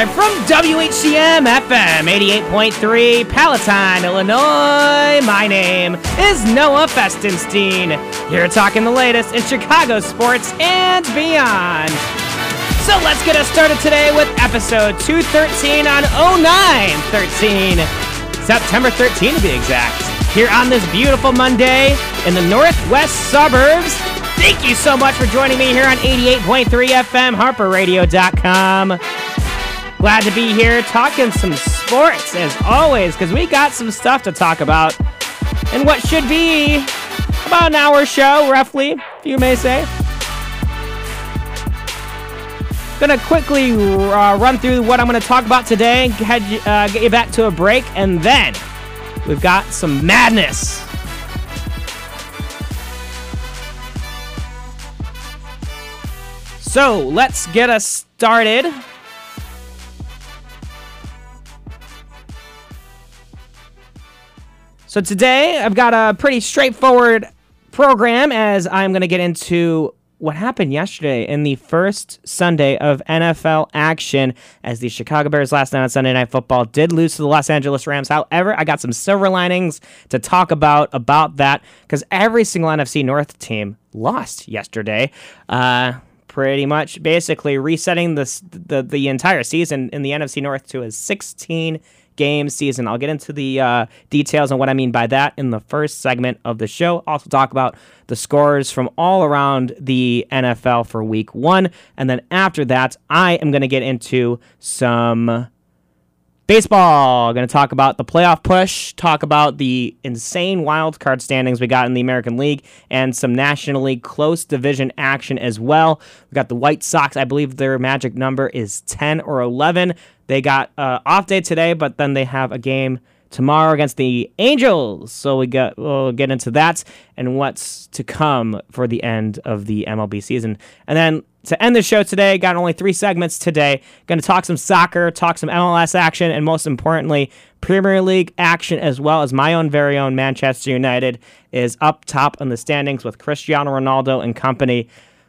Live from WHCM FM 88.3 Palatine, Illinois. My name is Noah Festenstein. Here talking the latest in Chicago sports and beyond. So let's get us started today with episode 213 on 0913. September 13 to be exact. Here on this beautiful Monday in the northwest suburbs. Thank you so much for joining me here on 88.3 FM, HarperRadio.com. Glad to be here talking some sports as always, because we got some stuff to talk about in what should be about an hour show, roughly, you may say. Gonna quickly uh, run through what I'm gonna talk about today, head, uh, get you back to a break, and then we've got some madness. So let's get us started. So today I've got a pretty straightforward program as I'm going to get into what happened yesterday in the first Sunday of NFL action as the Chicago Bears last night on Sunday Night Football did lose to the Los Angeles Rams. However, I got some silver linings to talk about about that because every single NFC North team lost yesterday. Uh, pretty much basically resetting the the entire season in the NFC North to a 16 game season. I'll get into the uh, details on what I mean by that in the first segment of the show. Also, talk about the scores from all around the NFL for week one. And then after that, I am going to get into some baseball. Going to talk about the playoff push, talk about the insane wild card standings we got in the American League, and some nationally close division action as well. We got the White Sox. I believe their magic number is 10 or 11. They got uh, off day today, but then they have a game tomorrow against the Angels. So we got we'll get into that and what's to come for the end of the MLB season. And then to end the show today, got only three segments today. Going to talk some soccer, talk some MLS action, and most importantly, Premier League action as well as my own very own Manchester United is up top in the standings with Cristiano Ronaldo and company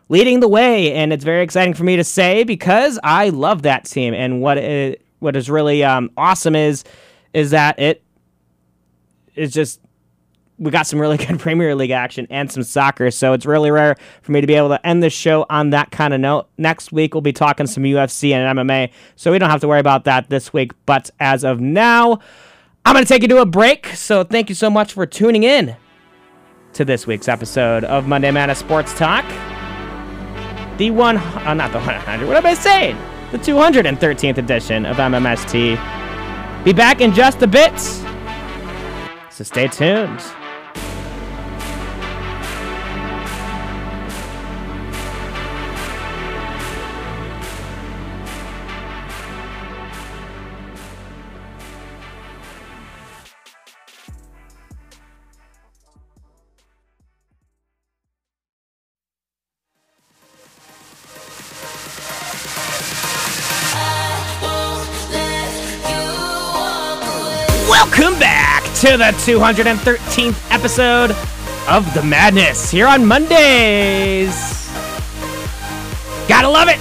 leading the way, and it's very exciting for me to say because I love that team. And what it, what is really um, awesome is is that it is just we got some really good Premier League action and some soccer. So it's really rare for me to be able to end the show on that kind of note. Next week we'll be talking some UFC and MMA, so we don't have to worry about that this week. But as of now, I'm going to take you to a break. So thank you so much for tuning in to this week's episode of Monday Madness Sports Talk the one, uh, not the 100, what am I saying? The 213th edition of MMST. Be back in just a bit, so stay tuned. To the 213th episode of The Madness here on Mondays. Gotta love it.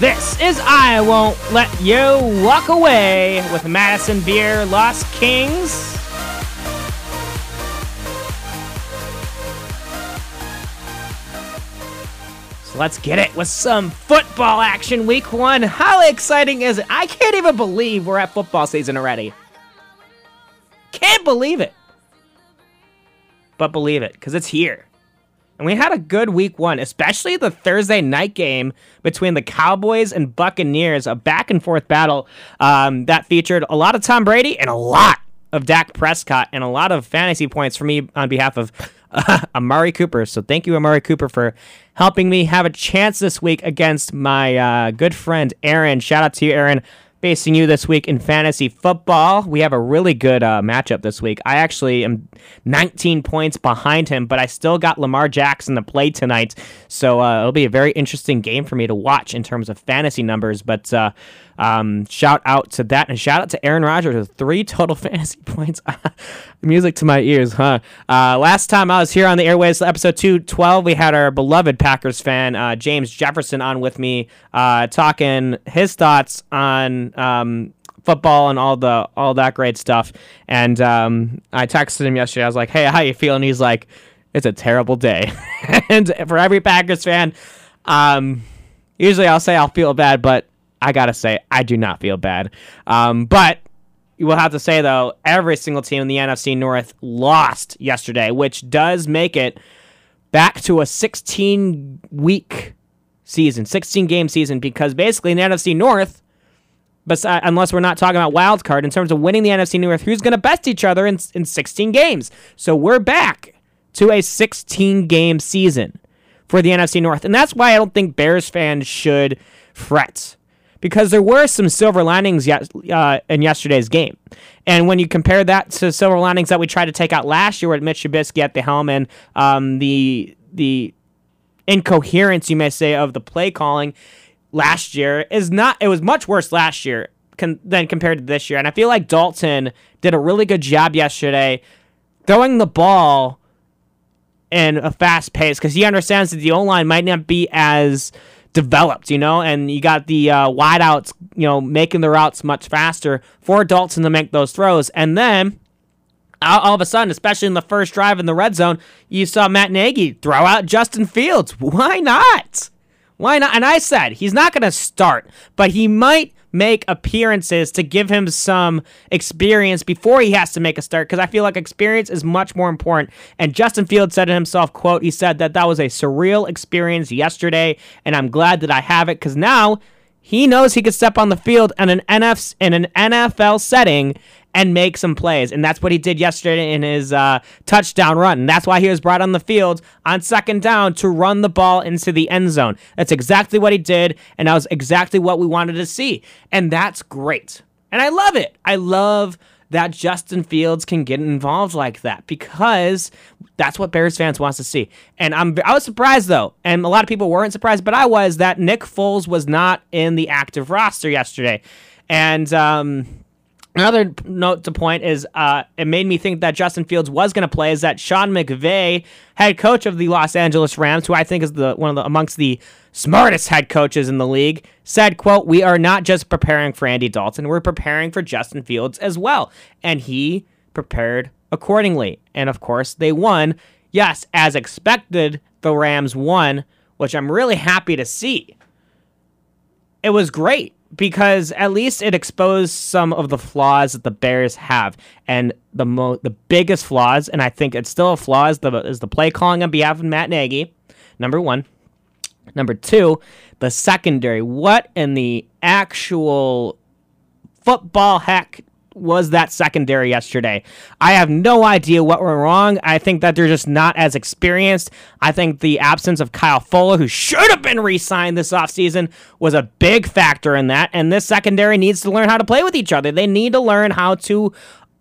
This is I Won't Let You Walk Away with Madison Beer Lost Kings. So let's get it with some football action week one. How exciting is it? I can't even believe we're at football season already. Can't believe it. But believe it, because it's here. And we had a good week one, especially the Thursday night game between the Cowboys and Buccaneers, a back and forth battle um, that featured a lot of Tom Brady and a lot of Dak Prescott and a lot of fantasy points for me on behalf of uh, Amari Cooper. So thank you, Amari Cooper, for helping me have a chance this week against my uh, good friend Aaron. Shout out to you, Aaron. Facing you this week in fantasy football. We have a really good uh, matchup this week. I actually am 19 points behind him, but I still got Lamar Jackson to play tonight. So uh, it'll be a very interesting game for me to watch in terms of fantasy numbers. But uh, Um, shout out to that, and shout out to Aaron Rodgers with three total fantasy points. Music to my ears, huh? Uh, last time I was here on the airways, episode 212, we had our beloved Packers fan, uh, James Jefferson, on with me, uh, talking his thoughts on um, football and all the all that great stuff. And um, I texted him yesterday. I was like, "Hey, how you feeling?" He's like, "It's a terrible day." and for every Packers fan, um, usually I'll say I'll feel bad, but I gotta say I do not feel bad. Um, but you will have to say though, every single team in the NFC North lost yesterday, which does make it back to a 16 week season, 16 game season, because basically in the NFC North Besides, unless we're not talking about wild card in terms of winning the NFC North, who's going to best each other in, in 16 games. So we're back to a 16 game season for the NFC North. And that's why I don't think Bears fans should fret because there were some silver linings yet, uh, in yesterday's game. And when you compare that to silver linings that we tried to take out last year with Mitch Trubisky at the helm and um, the the incoherence, you may say, of the play calling, last year is not. It was much worse last year con- than compared to this year, and I feel like Dalton did a really good job yesterday throwing the ball in a fast pace because he understands that the O line might not be as developed, you know, and you got the uh, wideouts, you know, making the routes much faster for Dalton to make those throws, and then. All, of a sudden, especially in the first drive in the red zone, you saw Matt Nagy throw out Justin Fields. Why not? Why not? And I said he's not going to start, but he might make appearances to give him some experience before he has to make a start because I feel like experience is much more important. And Justin Fields said to himself, quote, he said that that was a surreal experience yesterday and I'm glad that I have it cuz now he knows he could step on the field in an NF in an NFL setting and make some plays. And that's what he did yesterday in his uh, touchdown run. And that's why he was brought on the field on second down to run the ball into the end zone. That's exactly what he did. And that was exactly what we wanted to see. And that's great. And I love it. I love that Justin Fields can get involved like that because that's what Bears fans wants to see. And I'm I was surprised though, and a lot of people weren't surprised, but I was that Nick Foles was not in the active roster yesterday. And um, Another note to point is uh, it made me think that Justin Fields was going to play. Is that Sean McVay, head coach of the Los Angeles Rams, who I think is the one of the amongst the smartest head coaches in the league, said, "quote We are not just preparing for Andy Dalton; we're preparing for Justin Fields as well." And he prepared accordingly. And of course, they won. Yes, as expected, the Rams won, which I'm really happy to see. It was great because at least it exposed some of the flaws that the Bears have, and the mo- the biggest flaws, and I think it's still a flaw is the is the play calling on behalf of Matt Nagy. Number one, number two, the secondary. What in the actual football heck was that secondary yesterday. I have no idea what went wrong. I think that they're just not as experienced. I think the absence of Kyle Fuller, who should have been re signed this offseason, was a big factor in that. And this secondary needs to learn how to play with each other. They need to learn how to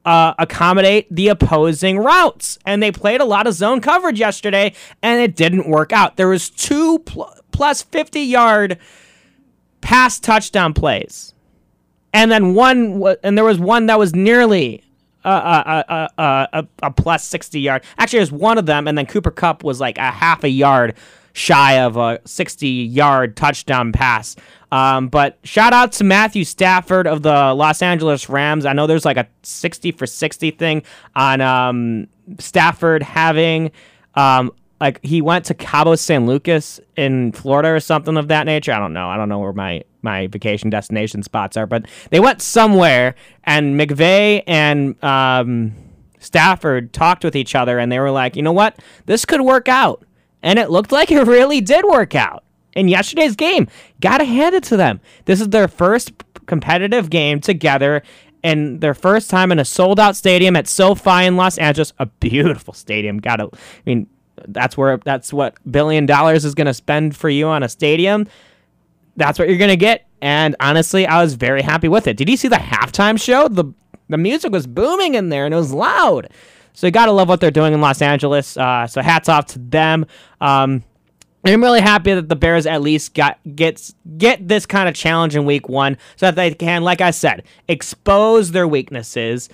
uh, accommodate the opposing routes. And they played a lot of zone coverage yesterday, and it didn't work out. There was two pl- plus 50 yard pass touchdown plays and then one and there was one that was nearly a, a, a, a, a plus 60 yard. Actually, there's one of them, and then Cooper Kupp was like a half a yard shy of a 60 yard touchdown pass. Um, but shout out to Matthew Stafford of the Los Angeles Rams. I know there's like a 60 for 60 thing on um, Stafford having um, like he went to Cabo San Lucas in Florida or something of that nature. I don't know. I don't know where my my vacation destination spots are, but they went somewhere, and McVay and um, Stafford talked with each other, and they were like, you know what, this could work out, and it looked like it really did work out in yesterday's game. Gotta hand it to them. This is their first competitive game together. And their first time in a sold out stadium at SoFi in Los Angeles, a beautiful stadium. Gotta, I mean, that's where that's what billion dollars is going to spend for you on a stadium. That's what you're going to get. And honestly, I was very happy with it. Did you see the halftime show? The the music was booming in there and it was loud. So you got to love what they're doing in Los Angeles. Uh, so hats off to them. Um, I'm really happy that the Bears at least got gets get this kind of challenge in week one so that they can, like I said, expose their weaknesses,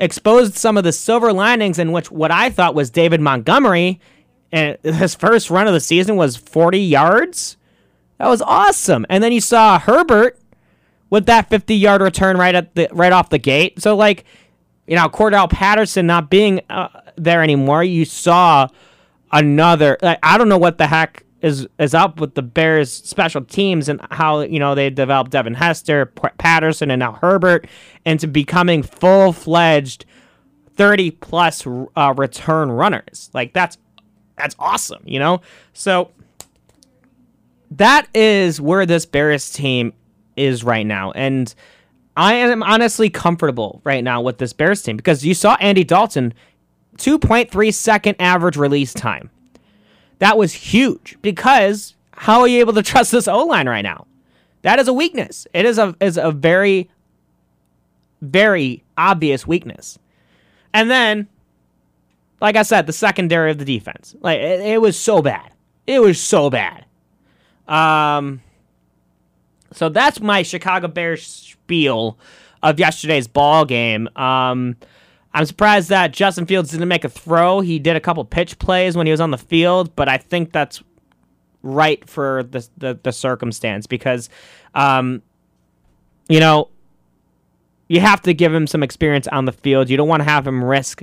expose some of the silver linings in which what I thought was David Montgomery and his first run of the season was 40 yards. That was awesome. And then you saw Herbert with that 50 yard return right at the right off the gate. So like, you know, Cordell Patterson not being uh, there anymore, you saw another. Like, I don't know what the heck is is up with the Bears special teams and how you know they developed Devin Hester, P- Patterson, and now Herbert into becoming full fledged. 30 plus uh, return runners. Like that's that's awesome, you know? So that is where this Bears team is right now. And I am honestly comfortable right now with this Bears team because you saw Andy Dalton 2.3 second average release time. That was huge because how are you able to trust this O line right now? That is a weakness. It is a is a very very obvious weakness. And then like I said, the secondary of the defense. Like it, it was so bad. It was so bad. Um so that's my Chicago Bears spiel of yesterday's ball game. Um, I'm surprised that Justin Fields didn't make a throw. He did a couple pitch plays when he was on the field, but I think that's right for the the, the circumstance because, um, you know, you have to give him some experience on the field. You don't want to have him risk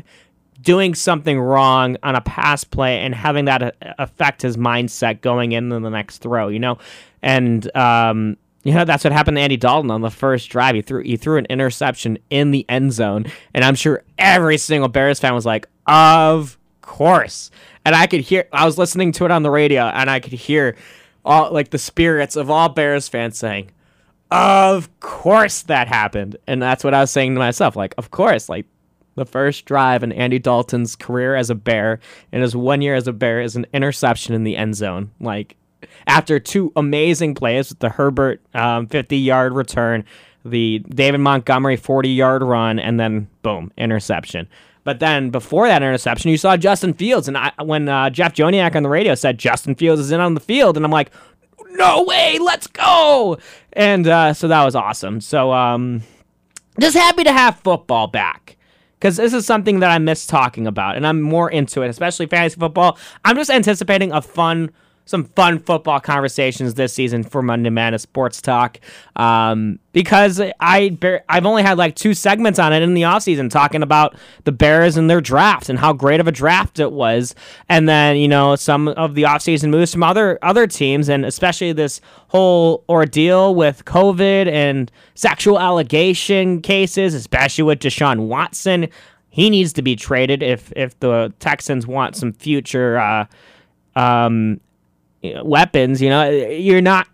doing something wrong on a pass play and having that uh, affect his mindset going into the next throw, you know? And um, you know, that's what happened to Andy Dalton on the first drive. He threw he threw an interception in the end zone, and I'm sure every single Bears fan was like, "Of course." And I could hear I was listening to it on the radio and I could hear all like the spirits of all Bears fans saying, "Of course that happened." And that's what I was saying to myself, like, "Of course, like the first drive in Andy Dalton's career as a Bear and his one year as a Bear is an interception in the end zone. Like after two amazing plays with the Herbert um, 50 yard return, the David Montgomery 40 yard run, and then boom, interception. But then before that interception, you saw Justin Fields. And I, when uh, Jeff Joniak on the radio said Justin Fields is in on the field, and I'm like, no way, let's go. And uh, so that was awesome. So um, just happy to have football back because this is something that I miss talking about, and I'm more into it, especially fantasy football. I'm just anticipating a fun some fun football conversations this season for Monday Madness Sports Talk um, because I I've only had like two segments on it in the offseason talking about the Bears and their draft and how great of a draft it was. And then you know some of the offseason moves from other other teams and especially this whole ordeal with COVID and sexual allegation cases especially with Deshaun Watson. He needs to be traded if if the Texans want some future uh, um, weapons, you know, you're not.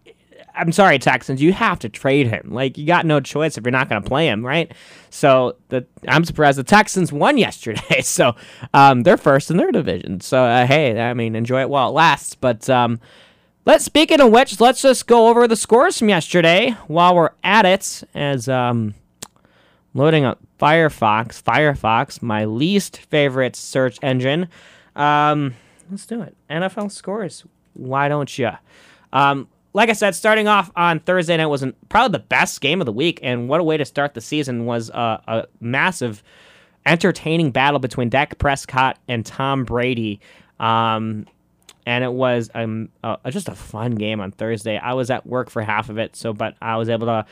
I'm sorry, Texans. You have to trade him. Like you got no choice if you're not going to play him, right? So the I'm surprised the Texans won yesterday. So um, they're first in their division. So uh, hey, I mean, enjoy it while it lasts. But um, let's speaking of which, let's just go over the scores from yesterday while we're at it. As um, loading up Firefox, Firefox, my least favorite search engine. Um, let's do it. NFL scores. Why don't you? Um, like I said, starting off on Thursday night was probably the best game of the week, and what a way to start the season was a, a massive, entertaining battle between Dak Prescott and Tom Brady. Um, and it was um, uh, just a fun game on Thursday. I was at work for half of it, so but I was able to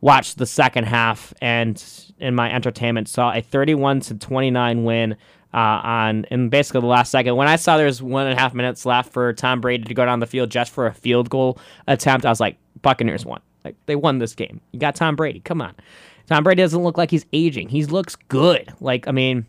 watch the second half, and in my entertainment saw a 31 to 29 win uh, on in basically the last second. When I saw there was one and a half minutes left for Tom Brady to go down the field just for a field goal attempt, I was like, Buccaneers won. Like they won this game. You got Tom Brady. Come on. Tom Brady doesn't look like he's aging. He looks good. Like I mean,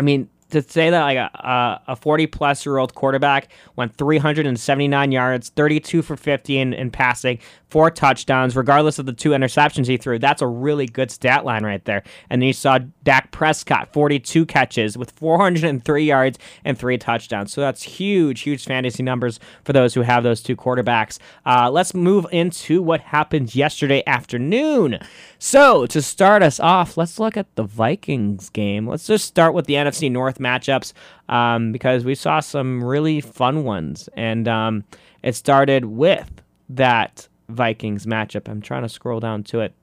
I mean, to say that like a, a 40 plus year old quarterback went 379 yards, 32 for 50 in, in passing, four touchdowns, regardless of the two interceptions he threw. That's a really good stat line right there. And then you saw Dak Prescott, 42 catches with 403 yards and three touchdowns. So that's huge, huge fantasy numbers for those who have those two quarterbacks. Uh, let's move into what happened yesterday afternoon. So to start us off, let's look at the Vikings game. Let's just start with the NFC North matchups um, because we saw some really fun ones. And um, It started with that Vikings matchup. I'm trying to scroll down to it.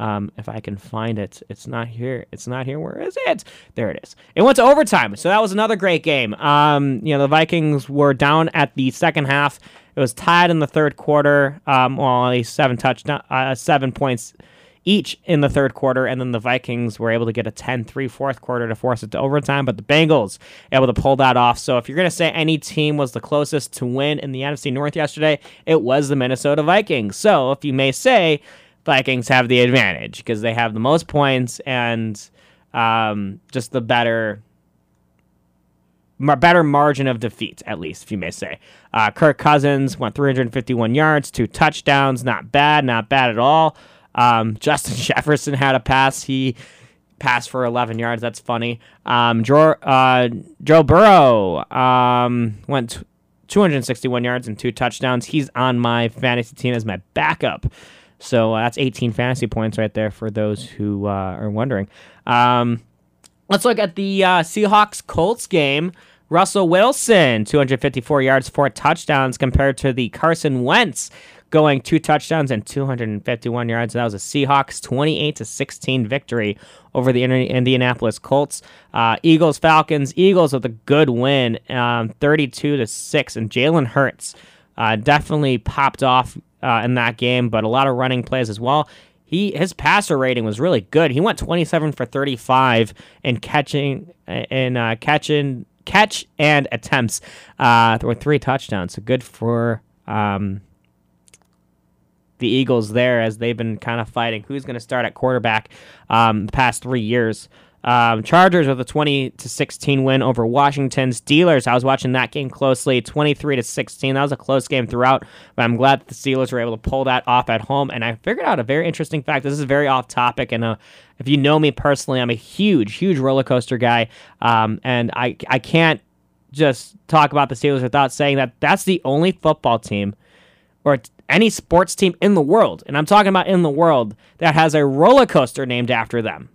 Um, if I can find it, it's not here. It's not here. Where is it? There it is. It went to overtime, so that was another great game. Um, you know, the Vikings were down at the second half. It was tied in the third quarter. Um, well, only seven touchdown, uh, seven points each in the third quarter, and then the Vikings were able to get a 10-3 fourth quarter to force it to overtime, but the Bengals able to pull that off. So if you're going to say any team was the closest to win in the NFC North yesterday, it was the Minnesota Vikings. So if you may say Vikings have the advantage because they have the most points and um, just the better better margin of defeat, at least, if you may say. Uh, Kirk Cousins went 351 yards, two touchdowns. Not bad, not bad at all. Um, Justin Jefferson had a pass. He passed for 11 yards. That's funny. Um, Joe, uh, Joe Burrow um, went t- 261 yards and two touchdowns. He's on my fantasy team as my backup. So uh, that's 18 fantasy points right there for those who uh, are wondering. Um, let's look at the uh, Seahawks Colts game. Russell Wilson, 254 yards, four touchdowns compared to the Carson Wentz going two touchdowns and 251 yards. That was a Seahawks 28 to 16 victory over the Indianapolis Colts. Uh, Eagles Falcons. Eagles with a good win, um, 32 to six, and Jalen Hurts uh, definitely popped off uh, in that game, but a lot of running plays as well. He his passer rating was really good. He went 27 for 35 in catching in uh, catching catch and attempts uh, with three touchdowns. So good for um, the Eagles there as they've been kind of fighting who's going to start at quarterback um, the past three years. Um, Chargers with a 20 to 16 win over Washington. Steelers, I was watching that game closely, 23 to 16. That was a close game throughout, but I'm glad the Steelers were able to pull that off at home. And I figured out a very interesting fact. This is very off topic, and uh, if you know me personally, I'm a huge, huge roller coaster guy, um, and I I can't just talk about the Steelers without saying that that's the only football team or any sports team in the world, and I'm talking about in the world, that has a roller coaster named after them.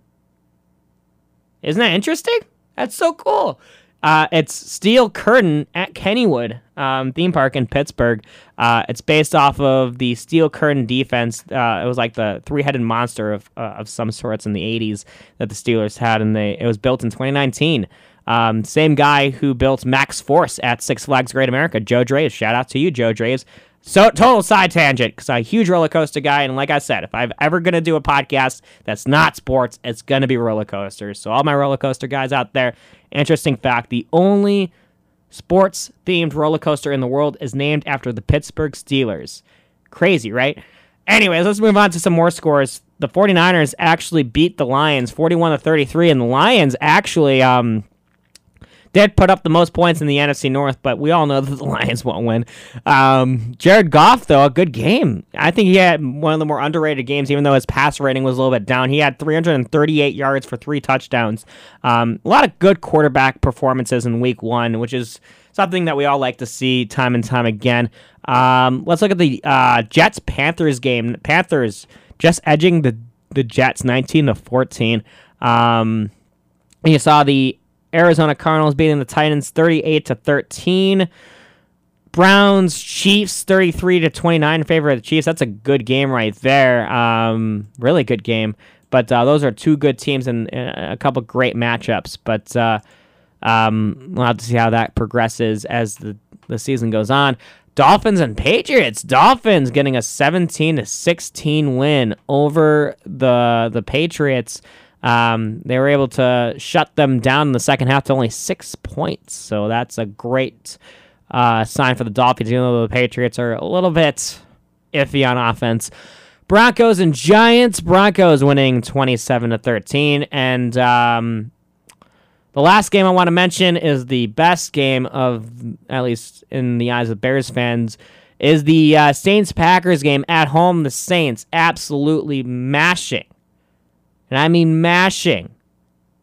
Isn't that interesting? That's so cool. Uh, it's Steel Curtain at Kennywood um, theme park in Pittsburgh. Uh, it's based off of the Steel Curtain defense. Uh, it was like the three-headed monster of uh, of some sorts in the '80s that the Steelers had, and they it was built in 2019. Um, same guy who built Maxx Force at Six Flags Great America, Joe Draves. Shout out to you, Joe Draves. So total side tangent because I'm a huge roller coaster guy, and like I said, if I'm ever gonna do a podcast that's not sports, it's gonna be roller coasters. So all my roller coaster guys out there, interesting fact: the only sports themed roller coaster in the world is named after the Pittsburgh Steelers. Crazy, right? Anyways, let's move on to some more scores. The 49ers actually beat the Lions 41 to 33, and the Lions actually um did put up the most points in the NFC North, but we all know that the Lions won't win. Um, Jared Goff, though, a good game. I think he had one of the more underrated games, even though his pass rating was a little bit down. He had 338 yards for three touchdowns. Um, a lot of good quarterback performances in week one, which is something that we all like to see time and time again. Um, let's look at the uh, Jets Panthers game. Panthers just edging the, the Jets 19 to 14. Um, you saw the Arizona Cardinals beating the Titans 38 to 13. Browns Chiefs 33 to 29 in favor of the Chiefs. That's a good game right there. Um, really good game. But uh, those are two good teams and, a couple great matchups. But uh, um, we'll have to see how that progresses as the, the season goes on. Dolphins and Patriots. Dolphins getting a 17 to 16 win over the the Patriots. Um, they were able to shut them down in the second half to only six points. So that's a great uh, sign for the Dolphins, even though the Patriots are a little bit iffy on offense. Broncos and Giants. Broncos winning 27 to 13. And um, the last game I want to mention is the best game of, at least in the eyes of Bears fans, is the uh, Saints Packers game at home. The Saints absolutely mashing and I mean mashing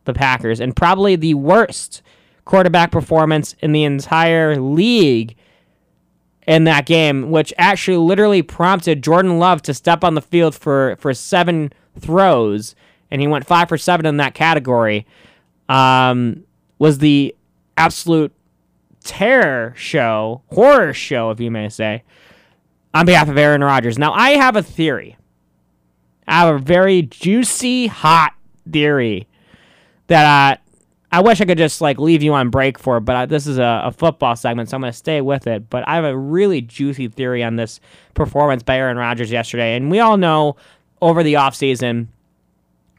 the Packers, and probably the worst quarterback performance in the entire league in that game, which actually literally prompted Jordan Love to step on the field for, for seven throws, and he went five for seven in that category, um, was the absolute terror show, horror show, if you may say, on behalf of Aaron Rodgers. Now, I have a theory. I have a very juicy, hot theory that uh, I wish I could just like leave you on break for, but I, this is a, a, football segment, so I'm going to stay with it. But I have a really juicy theory on this performance by Aaron Rodgers yesterday. And we all know over the offseason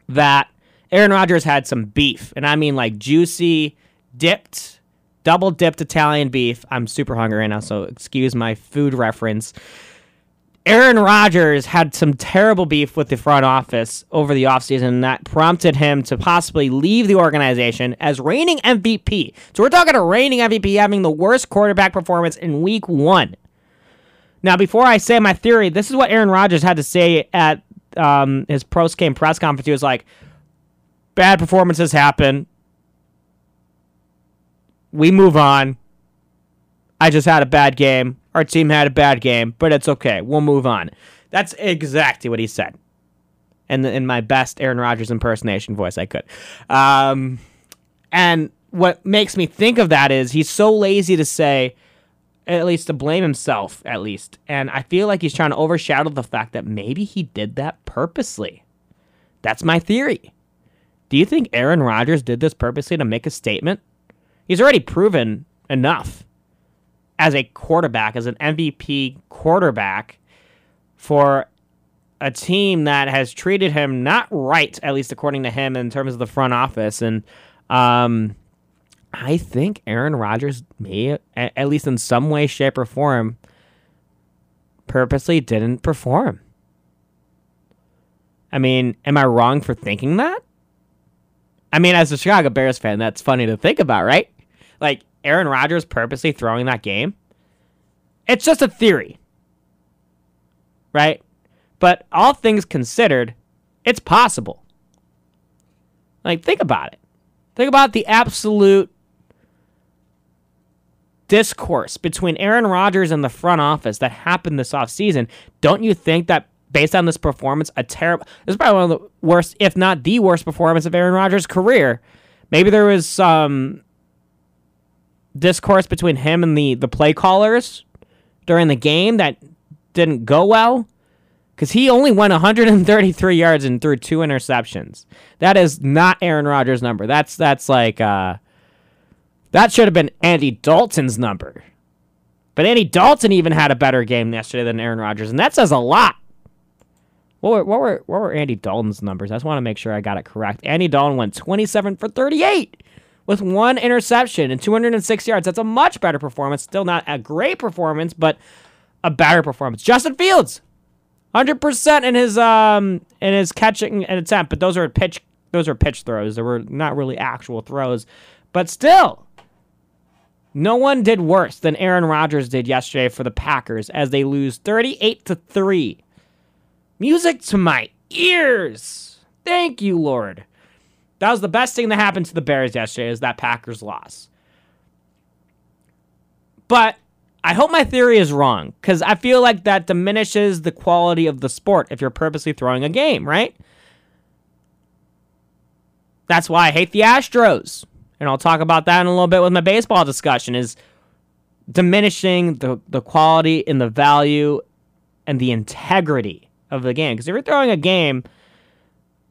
that Aaron Rodgers had some beef. And I mean like juicy, dipped, double dipped Italian beef. I'm super hungry right now, so excuse my food reference. Aaron Rodgers had some terrible beef with the front office over the offseason, and that prompted him to possibly leave the organization as reigning MVP. So we're talking a reigning MVP having the worst quarterback performance in week one. Now, before I say my theory, this is what Aaron Rodgers had to say at um, his post game press conference. He was like, bad performances happen. We move on. I just had a bad game. Our team had a bad game, but it's okay. We'll move on. That's exactly what he said. And in my best Aaron Rodgers impersonation voice I could. Um, and what makes me think of that is he's so lazy to say, at least to blame himself, at least. And I feel like he's trying to overshadow the fact that maybe he did that purposely. That's my theory. Do you think Aaron Rodgers did this purposely to make a statement? He's already proven enough as a quarterback, as an MVP quarterback for a team that has treated him not right, at least according to him, in terms of the front office. And um, I think Aaron Rodgers may, at least in some way, shape, or form, purposely didn't perform. I mean, am I wrong for thinking that? I mean, as a Chicago Bears fan, that's funny to think about, right? Like, Aaron Rodgers purposely throwing that game? It's just a theory. Right? But all things considered, it's possible. Like, think about it. Think about the absolute discourse between Aaron Rodgers and the front office that happened this offseason. Don't you think that based on this performance, a terrible this is probably one of the worst, if not the worst performance of Aaron Rodgers' career. Maybe there was some discourse between him and the the play callers during the game that didn't go well because he only went 133 yards and threw two interceptions. That is not Aaron Rodgers' number. That's that's like uh, that should have been Andy Dalton's number. But Andy Dalton even had a better game yesterday than Aaron Rodgers, and that says a lot. What were, what were what were Andy Dalton's numbers? I just want to make sure I got it correct. Andy Dalton went 27 for 38 with one interception and 206 yards. That's a much better performance. Still not a great performance, but a better performance. Justin Fields, 100% in his um in his catching and attempt, but those are pitch those are pitch throws. They were not really actual throws, but still. No one did worse than Aaron Rodgers did yesterday for the Packers as they lose 38 to 3. Music to my ears. Thank you, Lord. That was the best thing that happened to the Bears yesterday is that Packers loss. But I hope my theory is wrong because I feel like that diminishes the quality of the sport if you're purposely throwing a game, right? That's why I hate the Astros. And I'll talk about that in a little bit with my baseball discussion is diminishing the, the quality and the value and the integrity of the game. Because if you're throwing a game,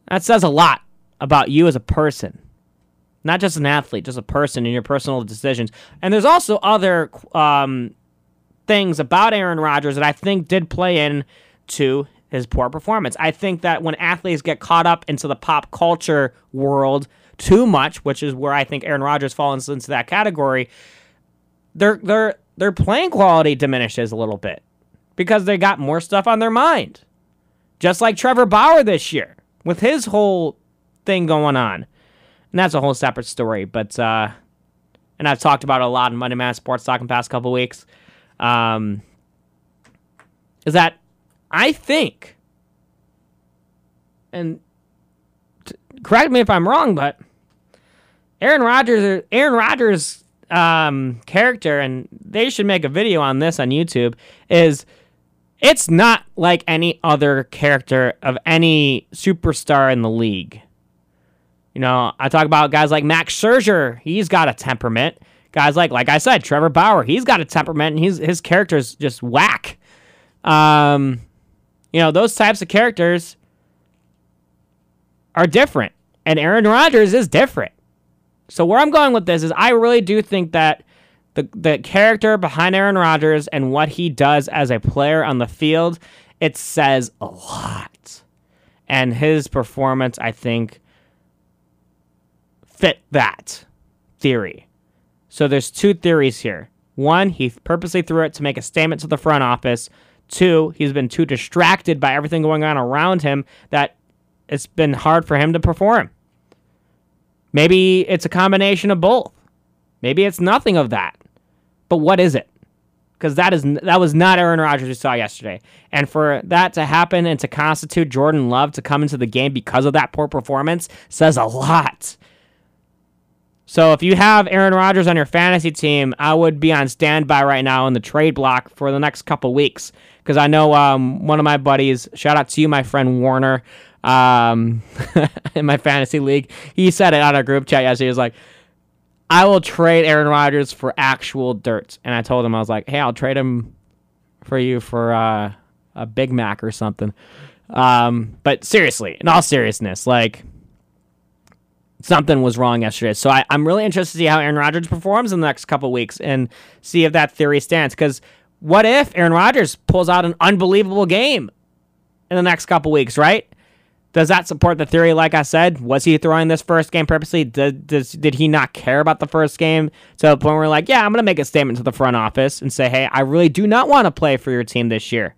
that says a lot about you as a person, not just an athlete, just a person in your personal decisions. And there's also other um, things about Aaron Rodgers that I think did play in to his poor performance. I think that when athletes get caught up into the pop culture world too much, which is where I think Aaron Rodgers falls into that category, their their their playing quality diminishes a little bit because they got more stuff on their mind. Just like Trevor Bauer this year with his whole thing going on. And that's a whole separate story. But, uh, and I've talked about a lot in Monday Man Sports Talk in the past couple weeks, um, is that I think, and t- correct me if I'm wrong, but Aaron Rodgers, Aaron Rodgers' um, character, and they should make a video on this on YouTube, is it's not like any other character of any superstar in the league. You know, I talk about guys like Max Scherzer. He's got a temperament. guys like, like I said, Trevor Bauer, he's got a temperament and he's, his character's just whack. Um, you know, those types of characters are different. And Aaron Rodgers is different. So where I'm going with this is I really do think that the the character behind Aaron Rodgers and what he does as a player on the field, it says a lot. And his performance, I think, fit that theory. So there's two theories here. One, he purposely threw it to make a statement to the front office. Two, he's been too distracted by everything going on around him that it's been hard for him to perform. Maybe it's a combination of both. Maybe it's nothing of that. But what is it? Because that is that was not Aaron Rodgers we saw yesterday. And for that to happen and to constitute Jordan Love to come into the game because of that poor performance says a lot. So if you have Aaron Rodgers on your fantasy team, I would be on standby right now in the trade block for the next couple weeks because I know um, one of my buddies. Shout out to you, my friend Warner um, in my fantasy league. He said it on our group chat yesterday. He was like, I will trade Aaron Rodgers for actual dirt. And I told him, I was like, hey, I'll trade him for you for uh, a Big Mac or something. Um, but seriously, in all seriousness, like something was wrong yesterday. So I, am really interested to see how Aaron Rodgers performs in the next couple weeks and see if that theory stands. Because what if Aaron Rodgers pulls out an unbelievable game in the next couple weeks, right? Does that support the theory? Like I said, was he throwing this first game purposely? Did, does, did he not care about the first game to the point where, like, yeah, I'm going to make a statement to the front office and say, hey, I really do not want to play for your team this year.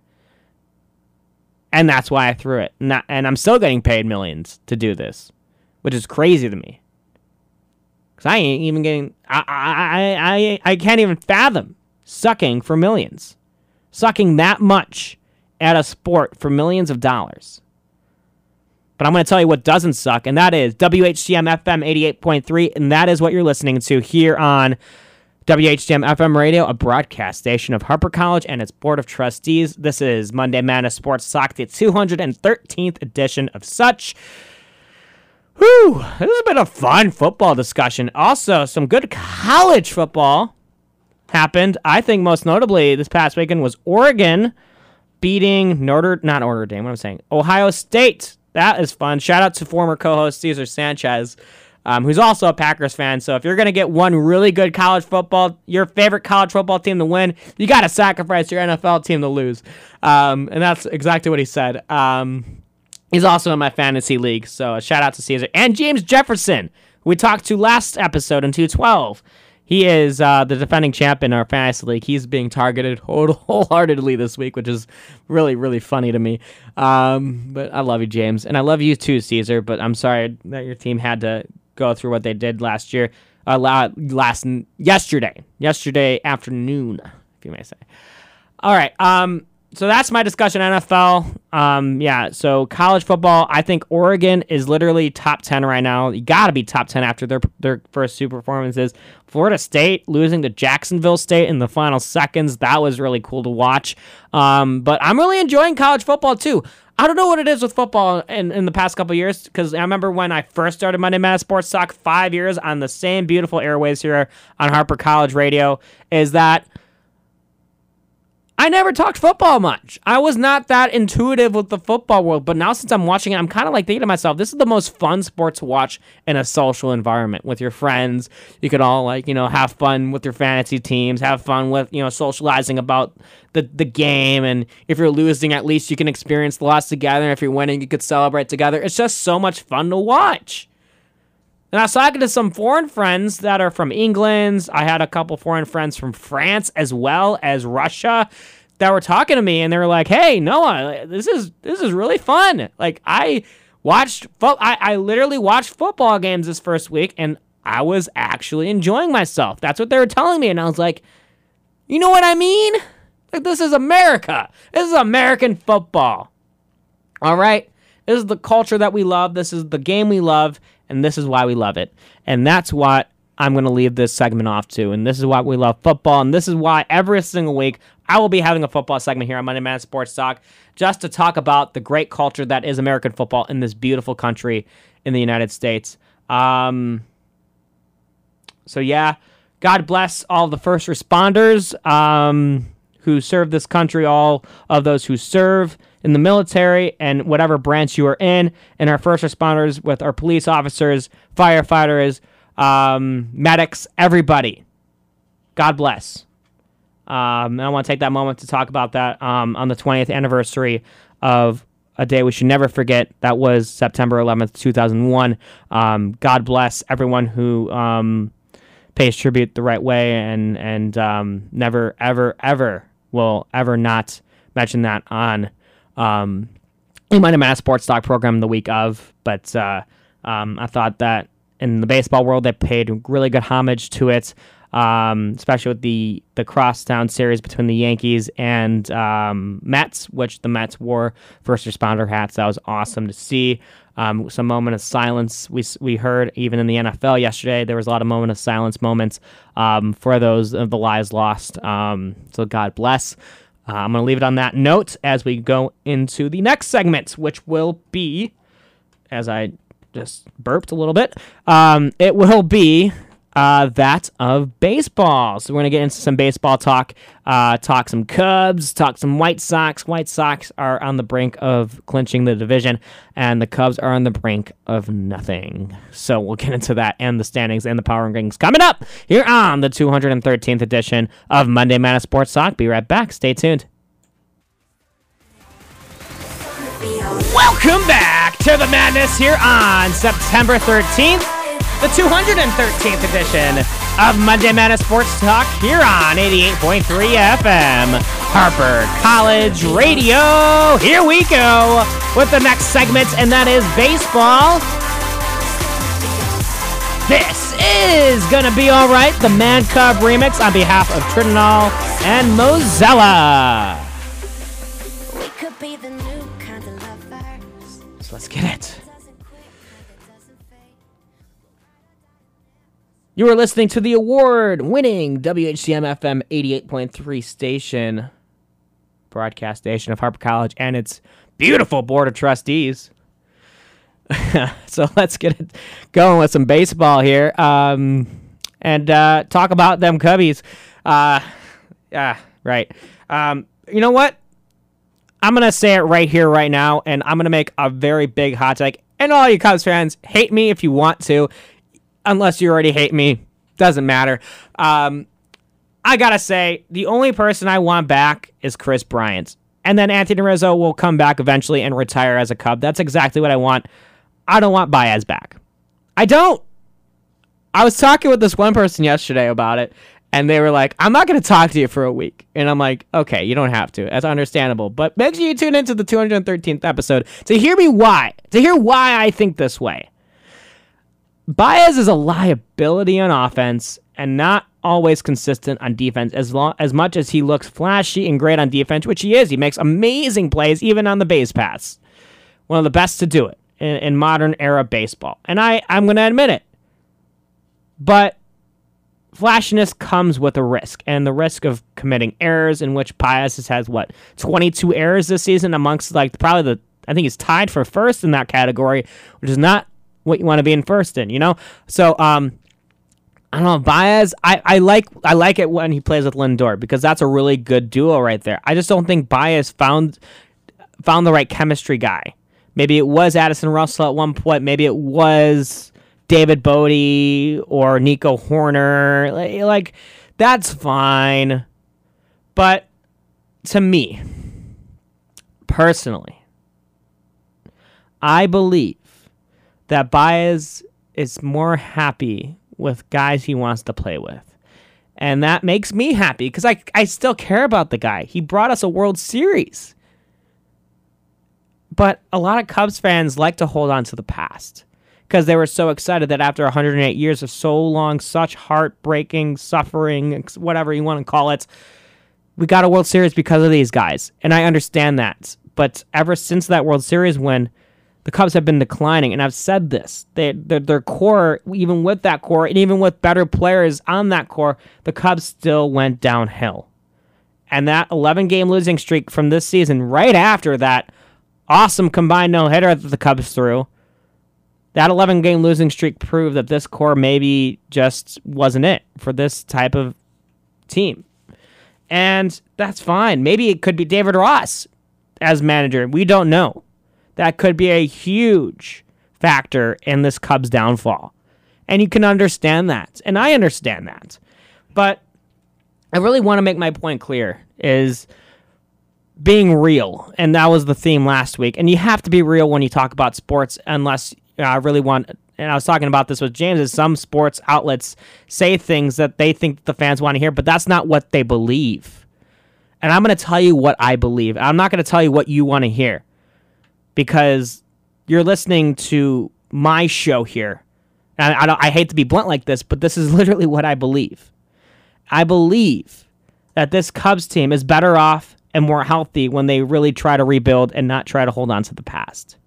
And that's why I threw it. And, that, and I'm still getting paid millions to do this, which is crazy to me. Because I ain't even getting, I, I, I, I can't even fathom sucking for millions. Sucking that much at a sport for millions of dollars. But I'm going to tell you what doesn't suck, and that is WHCM FM 88.3, and that is what you're listening to here on WHCM FM Radio, a broadcast station of Harper College and its Board of Trustees. This is Monday Madness Sports Talk, the 213th edition of such. Whew, this has been a fun football discussion. Also, some good college football happened. I think most notably this past weekend was Oregon beating Notre, not Notre Dame, what I'm saying? Ohio State that is fun. Shout out to former co-host Caesar Sanchez, um, who's also a Packers fan. So if you're gonna get one really good college football, your favorite college football team to win, you got to sacrifice your NFL team to lose. Um, and that's exactly what he said. Um, he's also in my fantasy league. So shout out to Caesar and James Jefferson, we talked to last episode in 212. He is uh, the defending champ in our fantasy league. He's being targeted wholeheartedly this week, which is really, really funny to me. Um, but I love you, James, and I love you too, Caesar. But I'm sorry that your team had to go through what they did last year, uh, last yesterday, yesterday afternoon, if you may say. All right. Um, so that's my discussion NFL. Um, yeah, so college football, I think Oregon is literally top 10 right now. You got to be top 10 after their their first two performances. Florida State losing to Jacksonville State in the final seconds, that was really cool to watch. Um, but I'm really enjoying college football too. I don't know what it is with football in, in the past couple years because I remember when I first started Monday Night Sports Talk five years on the same beautiful airways here on Harper College Radio, is that – I never talked football much. I was not that intuitive with the football world, but now since I'm watching it, I'm kind of like thinking to myself, this is the most fun sport to watch in a social environment with your friends. You could all like, you know, have fun with your fantasy teams, have fun with, you know, socializing about the the game and if you're losing, at least you can experience the loss together. And if you're winning, you could celebrate together. It's just so much fun to watch. And I was talking to some foreign friends that are from England. I had a couple foreign friends from France as well as Russia that were talking to me, and they were like, "Hey, Noah, this is this is really fun. Like I watched, fo- I I literally watched football games this first week, and I was actually enjoying myself. That's what they were telling me, and I was like, you know what I mean? Like this is America. This is American football. All right." This is the culture that we love. This is the game we love and this is why we love it. And that's what I'm going to leave this segment off to. And this is why we love football. And this is why every single week I will be having a football segment here on Monday Man Sports Talk just to talk about the great culture that is American football in this beautiful country in the United States. Um, so, yeah, God bless all the first responders um, who serve this country, all of those who serve in the military and whatever branch you are in, and our first responders with our police officers, firefighters, um, medics, everybody. God bless. Um, and I want to take that moment to talk about that um, on the 20th anniversary of a day we should never forget. That was September 11th, 2001. Um, God bless everyone who um, pays tribute the right way and and um, never ever ever will ever not mention that on um, in my Mass Sports Talk program the week of. But uh, um, I thought that in the baseball world they paid really good homage to it um, especially with the the crosstown series between the Yankees and um, Mets, which the Mets wore first responder hats. That was awesome to see. Um, some moment of silence we we heard even in the NFL yesterday. There was a lot of moment of silence moments um, for those of the lives lost. Um, so God bless. Uh, I'm going to leave it on that note as we go into the next segment, which will be, as I just burped a little bit, um, it will be uh, that of baseball. So we're gonna get into some baseball talk, uh, talk some Cubs, talk some White Sox. White Sox are on the brink of clinching the division, and the Cubs are on the brink of nothing. So we'll get into that and the standings and the power rankings coming up here on the 213th edition of Monday Madness Sports Talk. Be right back. Stay tuned. Welcome back to the madness here on September 13th the 213th edition of Monday Madness Sports Talk here on 88.3 FM, Harper College Radio. Here we go with the next segment, and that is baseball. This is gonna be all right. The Man Cub remix on behalf of Tritonal and Mozilla. So let's get it. You are listening to the award winning WHCM FM 88.3 station, broadcast station of Harper College and its beautiful board of trustees. so let's get it going with some baseball here um, and uh, talk about them Cubbies. Uh, yeah, right. Um, you know what? I'm going to say it right here, right now, and I'm going to make a very big hot take. And all you Cubs fans, hate me if you want to unless you already hate me, doesn't matter. Um, I gotta say, the only person I want back is Kris Bryant. And then Anthony Rizzo will come back eventually and retire as a Cub. That's exactly what I want. I don't want Baez back. I don't. I was talking with this one person yesterday about it, and they were like, I'm not going to talk to you for a week. And I'm like, okay, you don't have to. That's understandable. But make sure you tune into the 213th episode to hear me why, to hear why I think this way. Baez is a liability on offense and not always consistent on defense as long as much as he looks flashy and great on defense, which he is. He makes amazing plays even on the base pass. One of the best to do it in, in modern era baseball. And I, I'm going to admit it. But flashiness comes with a risk, and the risk of committing errors, in which Baez has what 22 errors this season, amongst like probably the I think he's tied for first in that category, which is not what you want to be in first in, you know? So, um, I don't know, Baez, I, I like I like it when he plays with Lindor because that's a really good duo right there. I just don't think Baez found found the right chemistry guy. Maybe it was Addison Russell at one point, maybe it was David Bote or Nico Hoerner. Like, like that's fine. But to me, personally, I believe that Baez is more happy with guys he wants to play with. And that makes me happy because I, I still care about the guy. He brought us a World Series. But a lot of Cubs fans like to hold on to the past because they were so excited that after 108 years of so long, such heartbreaking suffering, whatever you want to call it, we got a World Series because of these guys. And I understand that. But ever since that World Series win, the Cubs have been declining, and I've said this. They, their, their core, even with that core, and even with better players on that core, the Cubs still went downhill. And that 11 game losing streak from this season, right after that awesome combined no hitter that the Cubs threw, That 11 game losing streak proved that this core maybe just wasn't it for this type of team. And that's fine. Maybe it could be David Ross as manager. We don't know. That could be a huge factor in this Cubs downfall. And you can understand that. And I understand that. But I really want to make my point clear is being real. And that was the theme last week. And you have to be real when you talk about sports unless I really want and I was talking about this with James is some sports outlets say things that they think the fans want to hear, but that's not what they believe. And I'm going to tell you what I believe. I'm not going to tell you what you want to hear because you're listening to my show here. And I, I, hate to be blunt like this, but this is literally what I believe. I believe that this Cubs team is better off and more healthy when they really try to rebuild and not try to hold on to the past.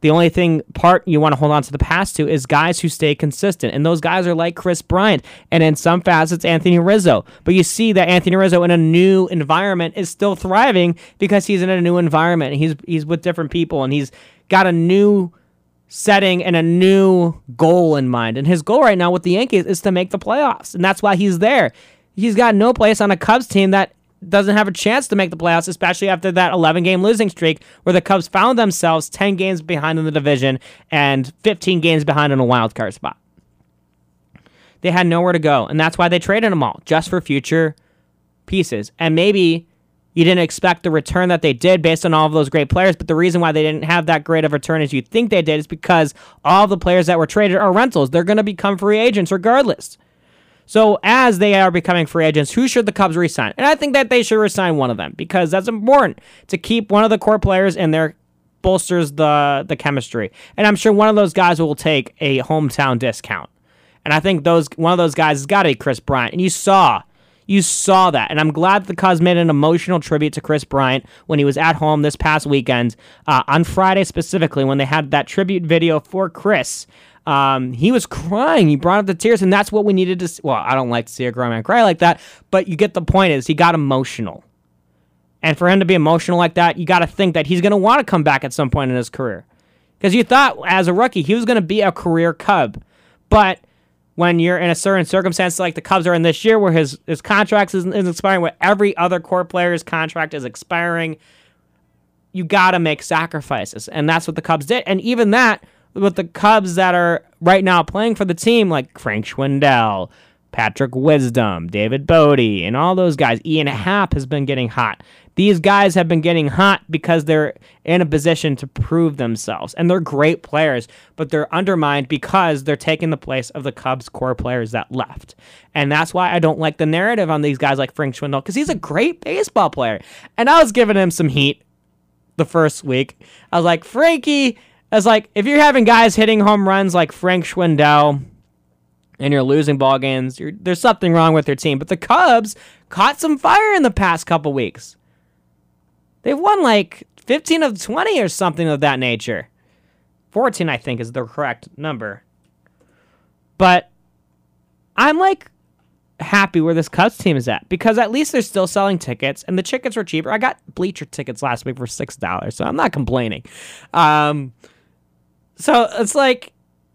The only thing part you want to hold on to the past to is guys who stay consistent. And those guys are like Kris Bryant and in some facets Anthony Rizzo. But you see that Anthony Rizzo in a new environment is still thriving because he's in a new environment. He's he's with different people and he's got a new setting and a new goal in mind. And his goal right now with the Yankees is to make the playoffs. And that's why he's there. He's got no place on a Cubs team that doesn't have a chance to make the playoffs, especially after that 11 game losing streak where the Cubs found themselves 10 games behind in the division and 15 games behind in a wild card spot. They had nowhere to go, and that's why they traded them all just for future pieces. And maybe you didn't expect the return that they did based on all of those great players, but the reason why they didn't have that great of a return as you think they did is because all the players that were traded are rentals. They're going to become free agents regardless. So as they are becoming free agents, who should the Cubs resign? And I think that they should resign one of them because that's important to keep one of the core players in there bolsters the the chemistry. And I'm sure one of those guys will take a hometown discount. And I think those one of those guys has got to be Kris Bryant. And you saw you saw that. And I'm glad the Cubs made an emotional tribute to Kris Bryant when he was at home this past weekend, uh, on Friday specifically, when they had that tribute video for Kris. Um, he was crying. He brought up the tears, and that's what we needed to. See. Well, I don't like to see a grown man cry like that, but you get the point. Is he got emotional, and for him to be emotional like that, you got to think that he's going to want to come back at some point in his career, because you thought as a rookie he was going to be a career Cub, but when you're in a certain circumstance like the Cubs are in this year, where his his contract is, is expiring, where every other core player's contract is expiring, you got to make sacrifices, and that's what the Cubs did, and even that with the Cubs that are right now playing for the team, like Frank Schwindel, Patrick Wisdom, David Bote, and all those guys. Ian Happ has been getting hot. These guys have been getting hot because they're in a position to prove themselves. And they're great players, but they're undermined because they're taking the place of the Cubs core players that left. And that's why I don't like the narrative on these guys like Frank Schwindel, because he's a great baseball player. And I was giving him some heat the first week. I was like, Frankie as like if you're having guys hitting home runs like Frank Schwindel and you're losing ball games, there's something wrong with your team. But the Cubs caught some fire in the past couple weeks. They've won like 15 of 20 or something of that nature. 14, I think, is the correct number. But I'm like happy where this Cubs team is at because at least they're still selling tickets and the tickets were cheaper. I got bleacher tickets last week for six dollars, so I'm not complaining. Um, so it's like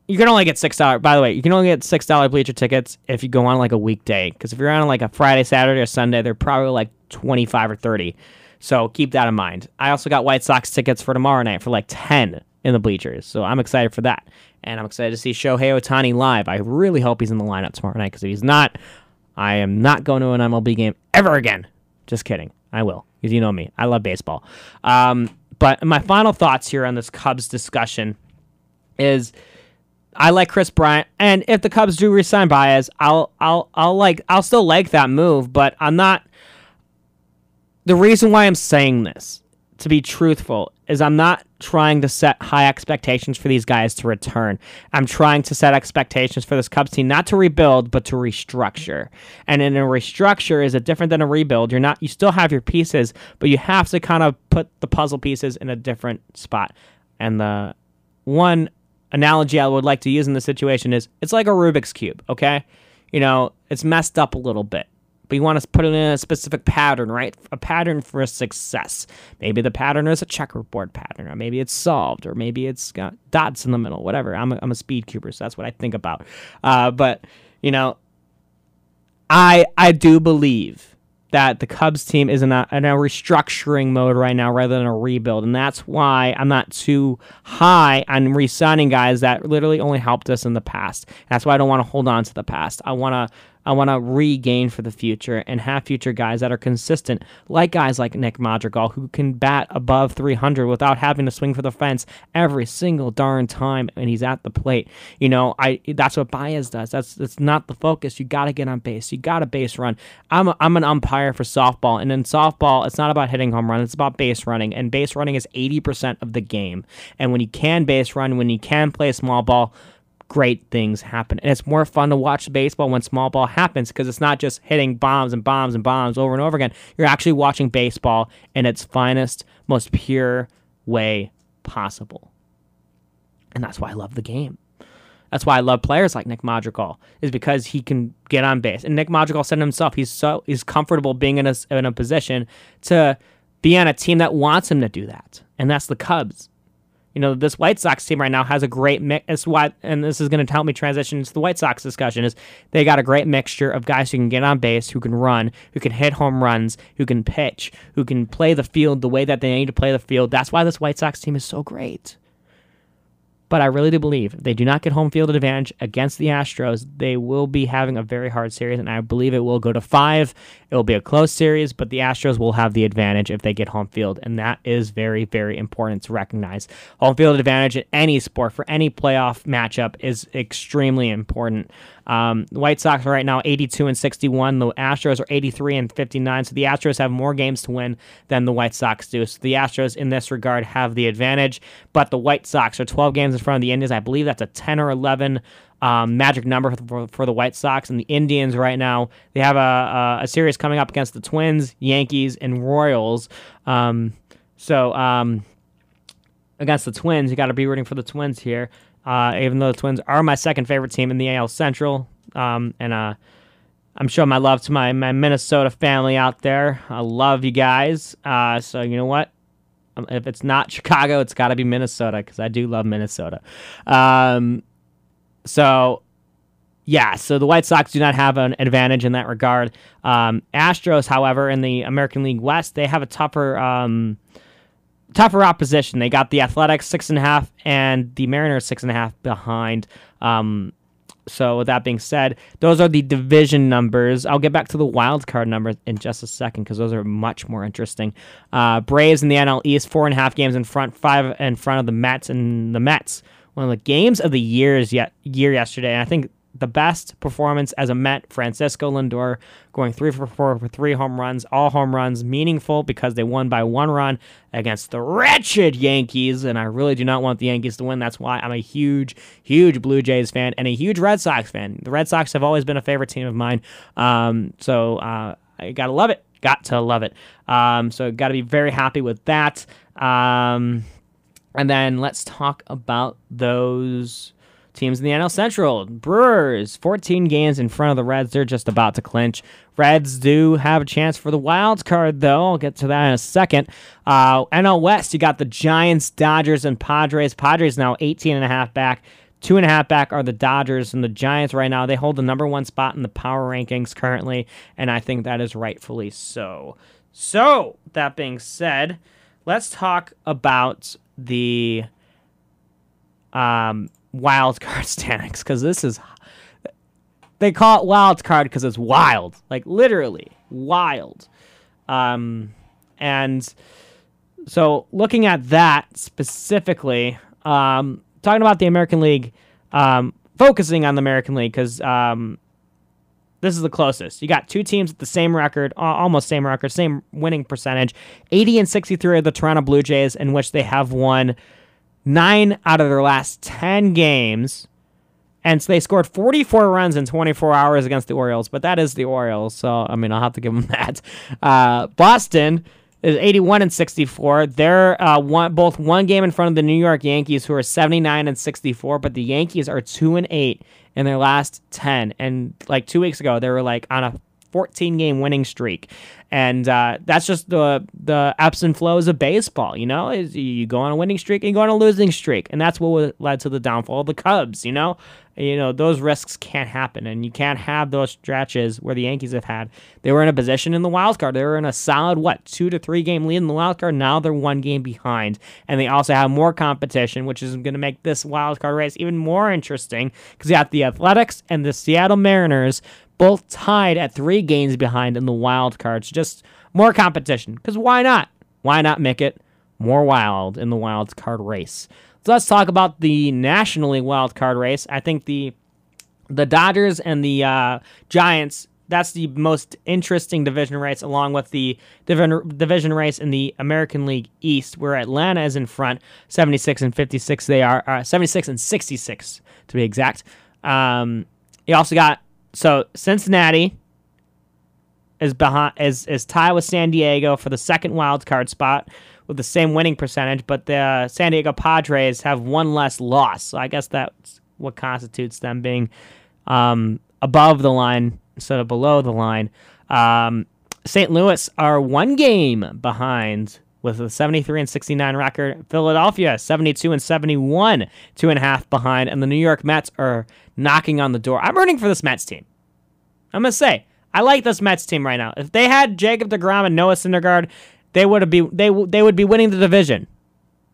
you can only get six dollars. By the way, you can only get six dollar bleacher tickets if you go on like a weekday. Because if you're on like a Friday, Saturday, or Sunday, they're probably like twenty five or thirty. So keep that in mind. I also got White Sox tickets for tomorrow night for like ten in the bleachers. So I'm excited for that, and I'm excited to see Shohei Ohtani live. I really hope he's in the lineup tomorrow night because if he's not, I am not going to an MLB game ever again. Just kidding. I will because you know me. I love baseball. Um, but my final thoughts here on this Cubs discussion is I like Kris Bryant, and if the Cubs do resign Baez, I'll I'll I'll like I'll still like that move, but I'm not. The reason why I'm saying this, to be truthful, is I'm not trying to set high expectations for these guys to return. I'm trying to set expectations for this Cubs team not to rebuild, but to restructure. And in a restructure is it different than a rebuild. You're not you still have your pieces, but you have to kind of put the puzzle pieces in a different spot. And the one analogy I would like to use in this situation is it's like a Rubik's Cube, okay? You know, it's messed up a little bit, but you want to put it in a specific pattern, right? A pattern for a success. Maybe the pattern is a checkerboard pattern, or maybe it's solved, or maybe it's got dots in the middle, whatever. I'm a, I'm a speed cuber, so that's what I think about. Uh, but, you know, I I do believe that the Cubs team is in a, in a restructuring mode right now rather than a rebuild. And that's why I'm not too high on re signing guys that literally only helped us in the past. That's why I don't want to hold on to the past. I want to I want to regain for the future and have future guys that are consistent, like guys like Nick Madrigal, who can bat above 300 without having to swing for the fence every single darn time when he's at the plate. You know, I that's what Baez does. That's that's not the focus. You got to get on base. You got to base run. I'm a, I'm an umpire for softball, and in softball, it's not about hitting home runs. It's about base running, and base running is 80% of the game. And when you can base run, when you can play a small ball great things happen. And it's more fun to watch baseball when small ball happens because it's not just hitting bombs and bombs and bombs over and over again. You're actually watching baseball in its finest, most pure way possible. And that's why I love the game. That's why I love players like Nick Madrigal, is because he can get on base. And Nick Madrigal said himself, he's so he's comfortable being in a, in a position to be on a team that wants him to do that. And that's the Cubs you know, this White Sox team right now has a great mix. Why, and this is going to help me transition into the White Sox discussion. Is they got a great mixture of guys who can get on base, who can run, who can hit home runs, who can pitch, who can play the field the way that they need to play the field. That's why this White Sox team is so great. But I really do believe if they do not get home field advantage against the Astros, they will be having a very hard series, and I believe it will go to five. It will be a close series, but the Astros will have the advantage if they get home field, and that is very, very important to recognize. Home field advantage in any sport for any playoff matchup is extremely important. Um, the White Sox are right now 82 and 61. The Astros are 83 and 59. So the Astros have more games to win than the White Sox do. So the Astros, in this regard, have the advantage. But the White Sox are 12 games in front of the Indians. I believe that's a 10 or 11 um, magic number for, for, the White Sox and the Indians right now. They have a, a, a series coming up against the Twins, Yankees, and Royals. Um, so um, against the Twins, you got to be rooting for the Twins here. Uh, even though the Twins are my second favorite team in the AL Central, um, and uh, I'm showing my love to my, my Minnesota family out there. I love you guys. Uh, so you know what? Um, if it's not Chicago, it's got to be Minnesota because I do love Minnesota. Um, so yeah, so the White Sox do not have an advantage in that regard. Um, Astros, however, in the American League West, they have a tougher um, tougher opposition. They got the Athletics six and a half and the Mariners six and a half behind. Um, so with that being said, those are the division numbers. I'll get back to the wild card numbers in just a second because those are much more interesting. Uh, Braves in the NL East, four and a half games in front, five in front of the Mets, and the Mets one of the games of the years yet year yesterday. And I think the best performance as a Met, Francisco Lindor, going three for four for three home runs, all home runs, meaningful because they won by one run against the wretched Yankees. And I really do not want the Yankees to win. That's why I'm a huge, huge Blue Jays fan and a huge Red Sox fan. The Red Sox have always been a favorite team of mine. Um, so uh, I got to love it. Got to love it. Um, so got to be very happy with that. Um, and then let's talk about those Teams in the NL Central. Brewers, 14 games in front of the Reds. They're just about to clinch. Reds do have a chance for the wild card, though. I'll get to that in a second. Uh, NL West, you got the Giants, Dodgers, and Padres. Padres now 18 and a half back. Two and a half back are the Dodgers and the Giants right now. They hold the number one spot in the power rankings currently, and I think that is rightfully so. So, that being said, let's talk about the um, wild card standings because this is they call it wild card because it's wild, like literally wild. Um, and so looking at that specifically, um, talking about the American League, um, focusing on the American League because um, this is the closest. You got two teams with the same record, almost same record, same winning percentage. 80 and 63 are the Toronto Blue Jays, in which they have won nine out of their last 10 games. And so they scored 44 runs in 24 hours against the Orioles, but that is the Orioles. So, I mean, I'll have to give them that. Uh, Boston is 81 and 64. They're uh, one, both one game in front of the New York Yankees, who are 79 and 64, but the Yankees are 2 and 8 in their last 10. And like two weeks ago, they were like on a 14 game winning streak. And uh, that's just the the ebbs and flows of baseball, you know. You go on a winning streak and you go on a losing streak, and that's what led to the downfall of the Cubs. You know, you know those risks can't happen, and you can't have those stretches where the Yankees have had. They were in a position in the wild card. They were in a solid what two to three game lead in the wild card. Now they're one game behind, and they also have more competition, which is going to make this wild card race even more interesting because you have the Athletics and the Seattle Mariners both tied at three games behind in the wild cards. Just more competition. Because why not? Why not make it more wild in the wild card race? So let's talk about the National League wild card race. I think the the Dodgers and the uh, Giants. That's the most interesting division race, along with the division race in the American League East, where Atlanta is in front, 76 and 56. They are uh, 76 and 66 to be exact. Um, you also got so Cincinnati is behind is is tied with San Diego for the second wild card spot with the same winning percentage, but the uh, San Diego Padres have one less loss. So I guess that's what constitutes them being um, above the line instead of below the line. Um, St. Louis are one game behind with a 73 and 69 record. Philadelphia 72 and 71, two and a half behind, and the New York Mets are knocking on the door. I'm rooting for this Mets team. I'm gonna say I like this Mets team right now. If they had Jacob Degrom and Noah Syndergaard, they would be they they would be winning the division.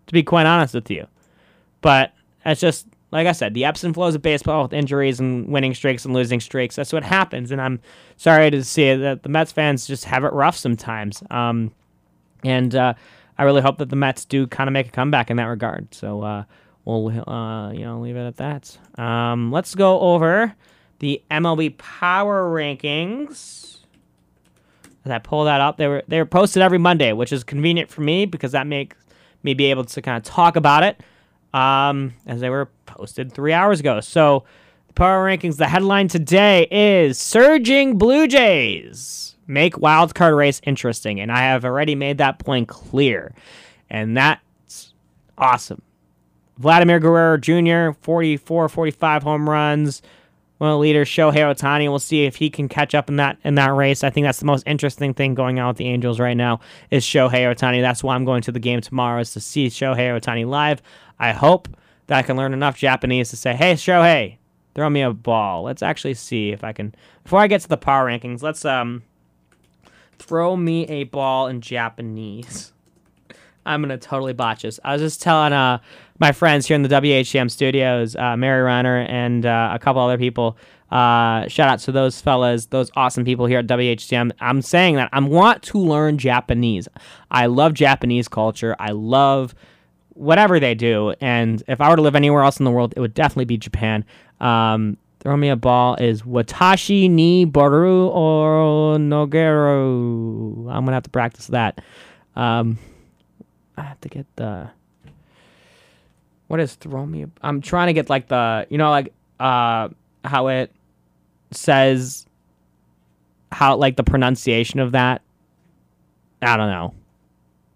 To be quite honest with you, but it's just like I said, the ebbs and flows of baseball with injuries and winning streaks and losing streaks. That's what happens, and I'm sorry to see that the Mets fans just have it rough sometimes. Um, and uh, I really hope that the Mets do kind of make a comeback in that regard. So uh, we'll uh, you know leave it at that. Um, let's go over the MLB Power Rankings. As I pull that up, they were they were posted every Monday, which is convenient for me because that makes me be able to kind of talk about it. Um, as they were posted three hours ago. So the Power Rankings. The headline today is "Surging Blue Jays." make wildcard race interesting. And I have already made that point clear. And that's awesome. Vladimir Guerrero Jr., 44, 45 home runs. One leaders, Shohei Ohtani. We'll see if he can catch up in that in that race. I think that's the most interesting thing going on with the Angels right now is Shohei Ohtani. That's why I'm going to the game tomorrow is to see Shohei Ohtani live. I hope that I can learn enough Japanese to say, "Hey, Shohei, throw me a ball." Let's actually see if I can. Before I get to the power rankings, let's um throw me a ball in Japanese. I'm gonna totally botch this. I was just telling uh, my friends here in the WHM studios, uh, Mary Runner and uh, a couple other people. Uh, shout out to those fellas, those awesome people here at WHM. I'm saying that I want to learn Japanese. I love Japanese culture. I love whatever they do, and if I were to live anywhere else in the world, it would definitely be Japan. Um, Throw me a ball is Watashi ni Baru or Nogero. I'm gonna have to practice that. Um, I have to get the. What is throw me? I'm trying to get like the you know like uh how it says how like the pronunciation of that. I don't know.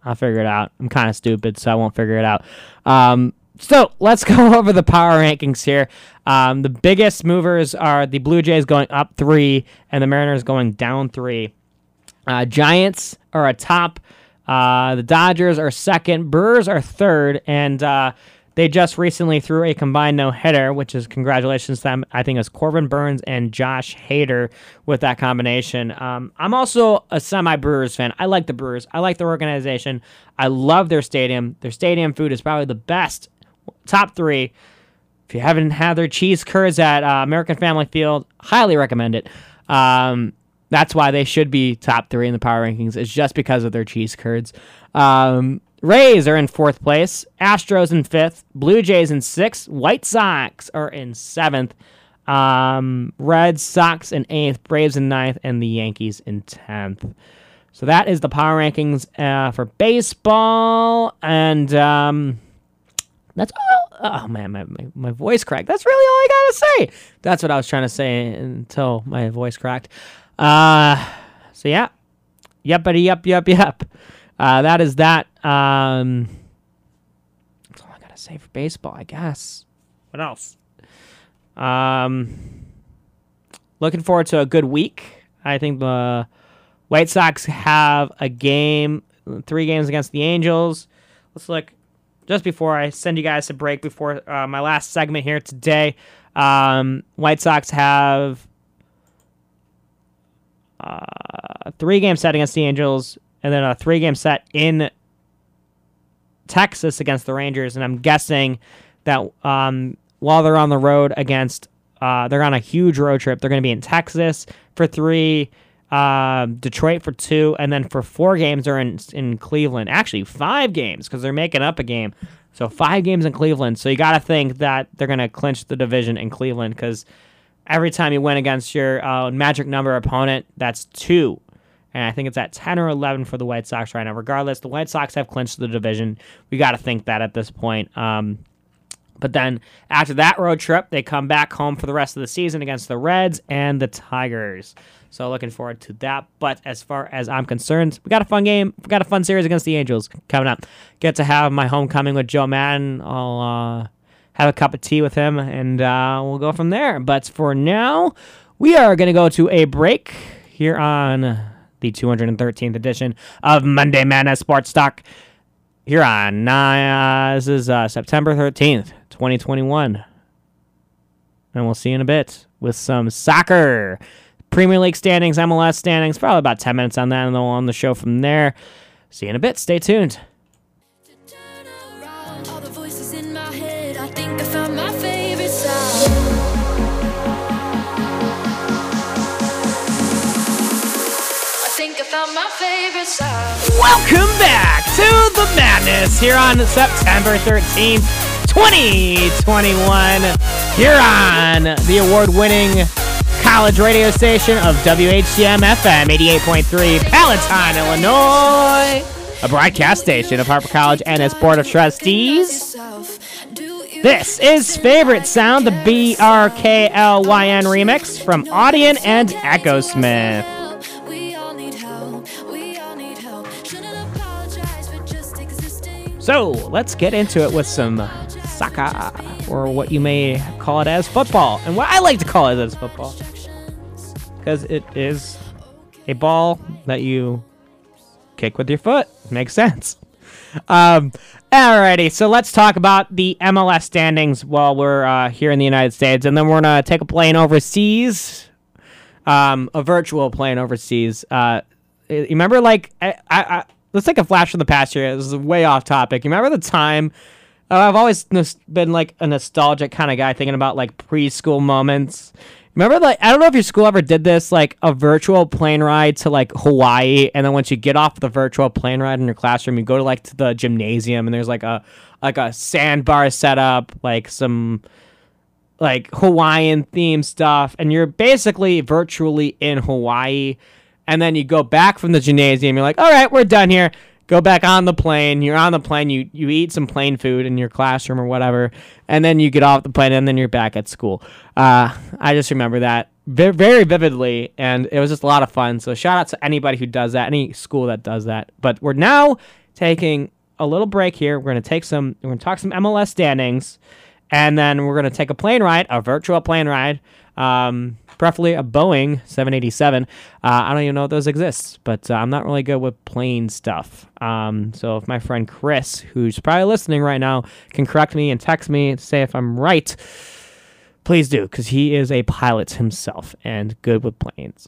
I'll figure it out. I'm kind of stupid, so I won't figure it out. Um, so let's go over the power rankings here. Um, the biggest movers are the Blue Jays going up three and the Mariners going down three. Uh, Giants are atop. Uh, the Dodgers are second. Brewers are third. And uh, they just recently threw a combined no hitter, which is congratulations to them. I think it's Corbin Burnes and Josh Hader with that combination. Um, I'm also a semi Brewers fan. I like the Brewers. I like their organization. I love their stadium. Their stadium food is probably the best top three. If you haven't had their cheese curds at uh, American Family Field, highly recommend it. Um, that's why they should be top three in the power rankings. It's just because of their cheese curds. Um, Rays are in fourth place. Astros in fifth. Blue Jays in sixth. White Sox are in seventh. Um, Red Sox in eighth. Braves in ninth. And the Yankees in tenth. So that is the power rankings uh, for baseball. And um, that's all. Oh man, my, my, my voice cracked. That's really all I gotta say. That's what I was trying to say until my voice cracked. Uh, so yeah, yuppity yup yup yup. Uh, that is that. Um, that's all I gotta say for baseball, I guess. What else? Um, looking forward to a good week. I think the White Sox have a game, three games against the Angels. Let's look just before I send you guys a break before uh, my last segment here today. Um, White Sox have uh, three game set against the Angels, and then a three game set in Texas against the Rangers. And I'm guessing that um, while they're on the road against, uh, they're on a huge road trip. They're going to be in Texas for three, uh, Detroit for two, and then for four games they're in in Cleveland. Actually, five games because they're making up a game. So five games in Cleveland. So you got to think that they're going to clinch the division in Cleveland because every time you win against your uh, magic number opponent, that's two. And I think it's at 10 or 11 for the White Sox right now. Regardless, the White Sox have clinched the division. We got to think that at this point. Um, but then after that road trip, they come back home for the rest of the season against the Reds and the Tigers. So looking forward to that. But as far as I'm concerned, we got a fun game. We got a fun series against the Angels coming up. Get to have my homecoming with Joe Maddon. I'll uh, have a cup of tea with him, and uh, we'll go from there. But for now, we are going to go to a break here on the 213th edition of Monday Madness Sports Talk here on uh, this is uh, September 13th, 2021. And we'll see you in a bit with some soccer. Premier League standings, MLS standings, probably about 10 minutes on that, and then we'll on the show from there. See you in a bit. Stay tuned. Welcome back to the madness here on September 13th, 2021. Here on the award winning college radio station of WHCM FM 88.3, Palatine, Illinois. A broadcast station of Harper College and its Board of Trustees. This is Favorite Sound, the BRKLYN remix from Audien and Echosmith. So let's get into it with some soccer, or what you may call it as football, and what I like to call it as football, because it is a ball that you kick with your foot. Makes sense. Um, alrighty, so let's talk about the MLS standings while we're uh, here in the United States, and then we're gonna take a plane overseas, um, a virtual plane overseas. Uh, remember, like I, I, let's take a flash from the past here. This is way off topic. You remember the time? Uh, I've always been like a nostalgic kind of guy, thinking about like preschool moments. Remember, like I don't know if your school ever did this, like a virtual plane ride to like Hawaii, and then once you get off the virtual plane ride in your classroom, you go to like to the gymnasium, and there's like a like a sandbar set up, like some like Hawaiian theme stuff, and you're basically virtually in Hawaii and then you go back from the gymnasium. You're like, all right, we're done here. Go back on the plane. You're on the plane. You you eat some plane food in your classroom or whatever, and then you get off the plane, and then you're back at school. Uh, I just remember that very, vividly, and it was just a lot of fun. So shout out to anybody who does that, any school that does that. But we're now taking a little break here. We're gonna take some. We're gonna talk some MLS standings, and then we're gonna take a plane ride, a virtual plane ride. Um, preferably a Boeing 787. Uh, I don't even know if those exist, but uh, I'm not really good with plane stuff. Um, so if my friend Chris, who's probably listening right now, can correct me and text me to say if I'm right, please do, because he is a pilot himself and good with planes.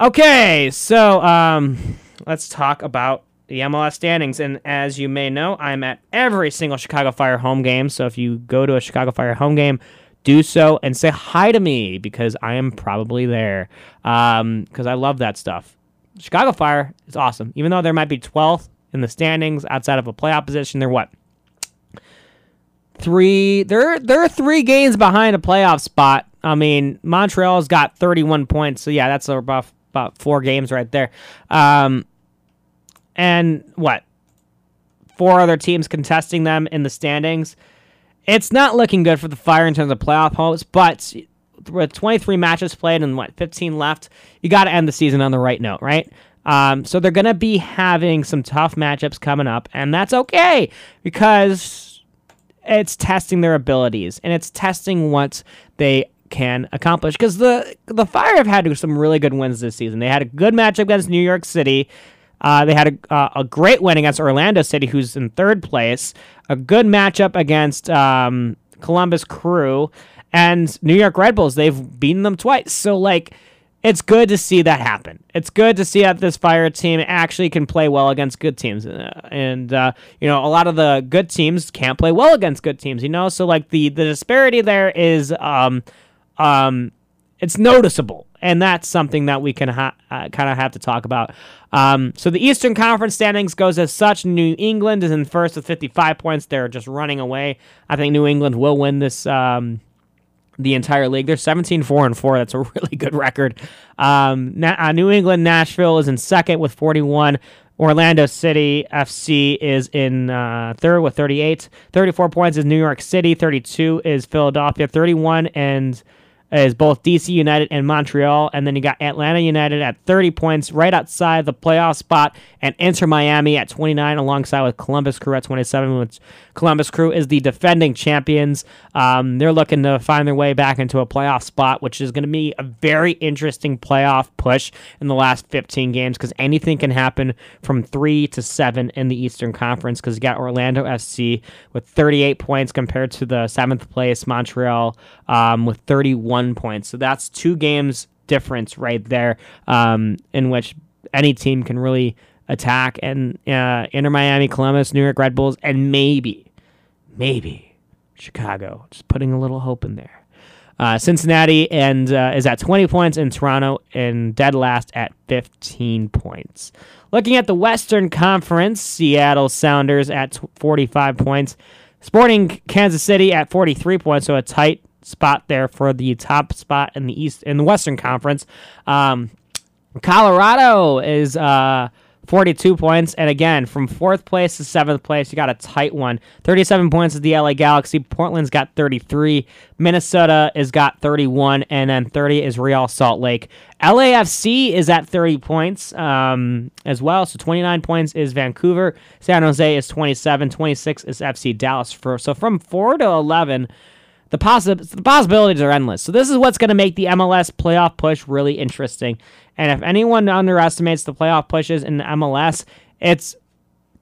Okay, so um, let's talk about the MLS standings. And as you may know, I'm at every single Chicago Fire home game. So if you go to a Chicago Fire home game, do so and say hi to me because I am probably there. Because um, I love that stuff. Chicago Fire is awesome. Even though there might be 12th in the standings outside of a playoff position, they're what? Three. They're they're three games behind a playoff spot. I mean, Montreal's got 31 points, so yeah, that's about about four games right there. Um, and what? Four other teams contesting them in the standings it's not looking good for the Fire in terms of playoff hopes, but with 23 matches played and what 15 left, you got to end the season on the right note, right? Um, so they're going to be having some tough matchups coming up, and that's okay because it's testing their abilities and it's testing what they can accomplish because the the Fire have had some really good wins this season. They had a good matchup against New York City. Uh, they had a, uh, a great win against Orlando City, who's in third place. A good matchup against um, Columbus Crew and New York Red Bulls. They've beaten them twice. So like it's good to see that happen. It's good to see that this fire team actually can play well against good teams, uh, and uh, you know a lot of the good teams can't play well against good teams. You know, so like the the disparity there is um um it's noticeable, and that's something that we can ha- uh, kind of have to talk about. Um, so the Eastern Conference standings goes as such. New England is in first with 55 points. They're just running away. I think New England will win this. Um, the entire league. They're 17 4 and 4. That's a really good record. Um, Na- uh, New England, Nashville is in second with 41. Orlando City FC is in uh, third with 38. 34 points is New York City. 32 is Philadelphia. 31 and is both DC United and Montreal. And then you got Atlanta United at 30 points, right outside the playoff spot, and Inter Miami at 29, alongside with Columbus Crew at 27, which Columbus Crew is the defending champions. Um, they're looking to find their way back into a playoff spot, which is going to be a very interesting playoff push in the last 15 games because anything can happen from three to seven in the Eastern Conference because you got Orlando FC with 38 points compared to the seventh place Montreal um, with 31 points. So that's two games difference right there um, in which any team can really attack and uh, Inter Miami, Columbus, New York Red Bulls, and maybe, maybe Chicago. Just putting a little hope in there. Uh, Cincinnati and uh, is at 20 points, and Toronto in dead last at 15 points. Looking at the Western Conference, Seattle Sounders at 45 points, Sporting Kansas City at 43 points, so a tight spot there for the top spot in the East in the Western Conference. Um, Colorado is uh, 42 points. And again, from fourth place to seventh place, you got a tight one. 37 points is the LA Galaxy. Portland's got 33. Minnesota is got 31. And then 30 is Real Salt Lake. LAFC is at 30 points um, as well. So 29 points is Vancouver. San Jose is 27. 26 is FC Dallas. For, so from 4 to 11 the, possi- the possibilities are endless. So this is what's going to make the MLS playoff push really interesting. And if anyone underestimates the playoff pushes in the MLS, it's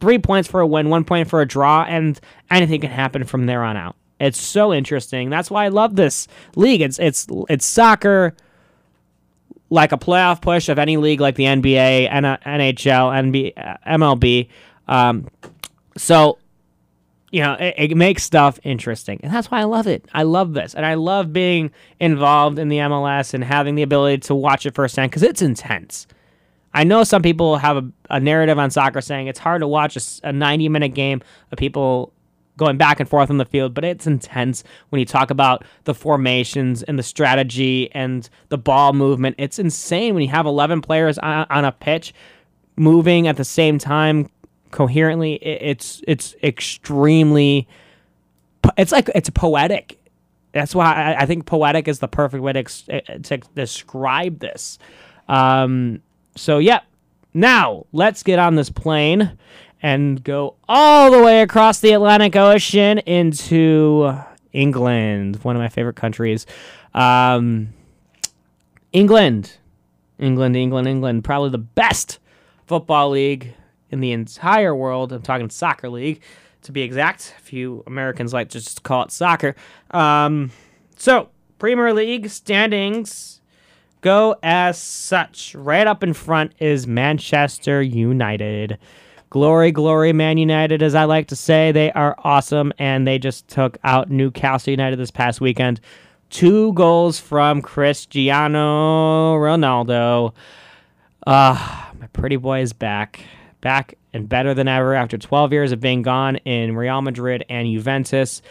three points for a win, one point for a draw, and anything can happen from there on out. It's so interesting. That's why I love this league. It's it's it's soccer like a playoff push of any league like the NBA, NHL, NBA, MLB. Um, so you know, it, it, makes stuff interesting. And that's why I love it. I love this. And I love being involved in the MLS and having the ability to watch it firsthand because it's intense. I know some people have a, a, narrative on soccer saying it's hard to watch a, a 90 minute game of people going back and forth on the field, but it's intense when you talk about the formations and the strategy and the ball movement. It's insane when you have 11 players on, on a pitch moving at the same time, coherently. It's it's extremely. It's like it's poetic. That's why I, I think poetic is the perfect way to, eh, to describe this. Um, so yeah, now let's get on this plane and go all the way across the Atlantic Ocean into England, one of my favorite countries. Um, England, England, England, England, probably the best football league in the entire world. I'm talking soccer league, to be exact. A few Americans like to just call it soccer. Um, so, Premier League standings go as such. Right up in front is Manchester United. Glory, glory, Man United, as I like to say. They are awesome, and they just took out Newcastle United this past weekend. Two goals from Cristiano Ronaldo. Uh, my pretty boy is back back and better than ever after 12 years of being gone in Real Madrid and Juventus.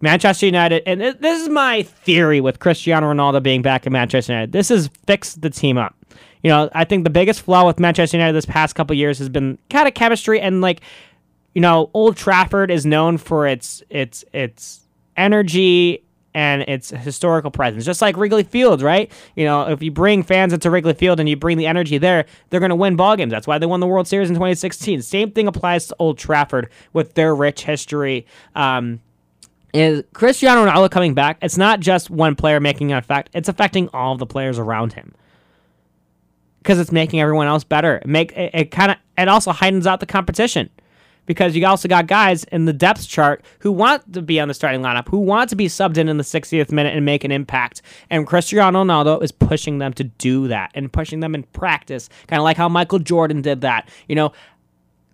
Manchester United, and this is my theory with Cristiano Ronaldo being back in Manchester United. This has fixed the team up. You know, I think the biggest flaw with Manchester United this past couple years has been kind of chemistry and like, you know, Old Trafford is known for its its its energy and its historical presence. Just like Wrigley Field, right? You know, if you bring fans into Wrigley Field and you bring the energy there, they're going to win ball games. That's why they won the World Series in 2016. Same thing applies to Old Trafford with their rich history. Um, is Cristiano Ronaldo coming back. It's not just one player making an effect; it's affecting all the players around him because it's making everyone else better. Make it, it kind of it also heightens out the competition because you also got guys in the depth chart who want to be on the starting lineup, who want to be subbed in in the 60th minute and make an impact. And Cristiano Ronaldo is pushing them to do that and pushing them in practice, kind of like how Michael Jordan did that. You know,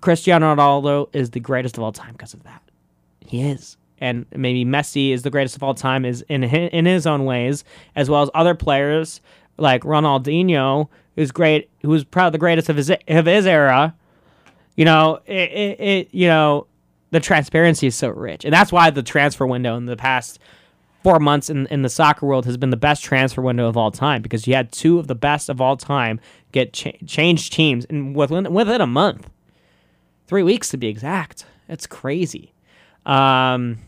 Cristiano Ronaldo is the greatest of all time because of that. He is. And maybe Messi is the greatest of all time is in in his own ways, as well as other players like Ronaldinho, who's great, who's probably the greatest of his of his era. You know, it, it, it you know, the transparency is so rich, and that's why the transfer window in the past four months in, in the soccer world has been the best transfer window of all time because you had two of the best of all time get cha- teams and within within a month, three weeks to be exact. It's crazy. Um,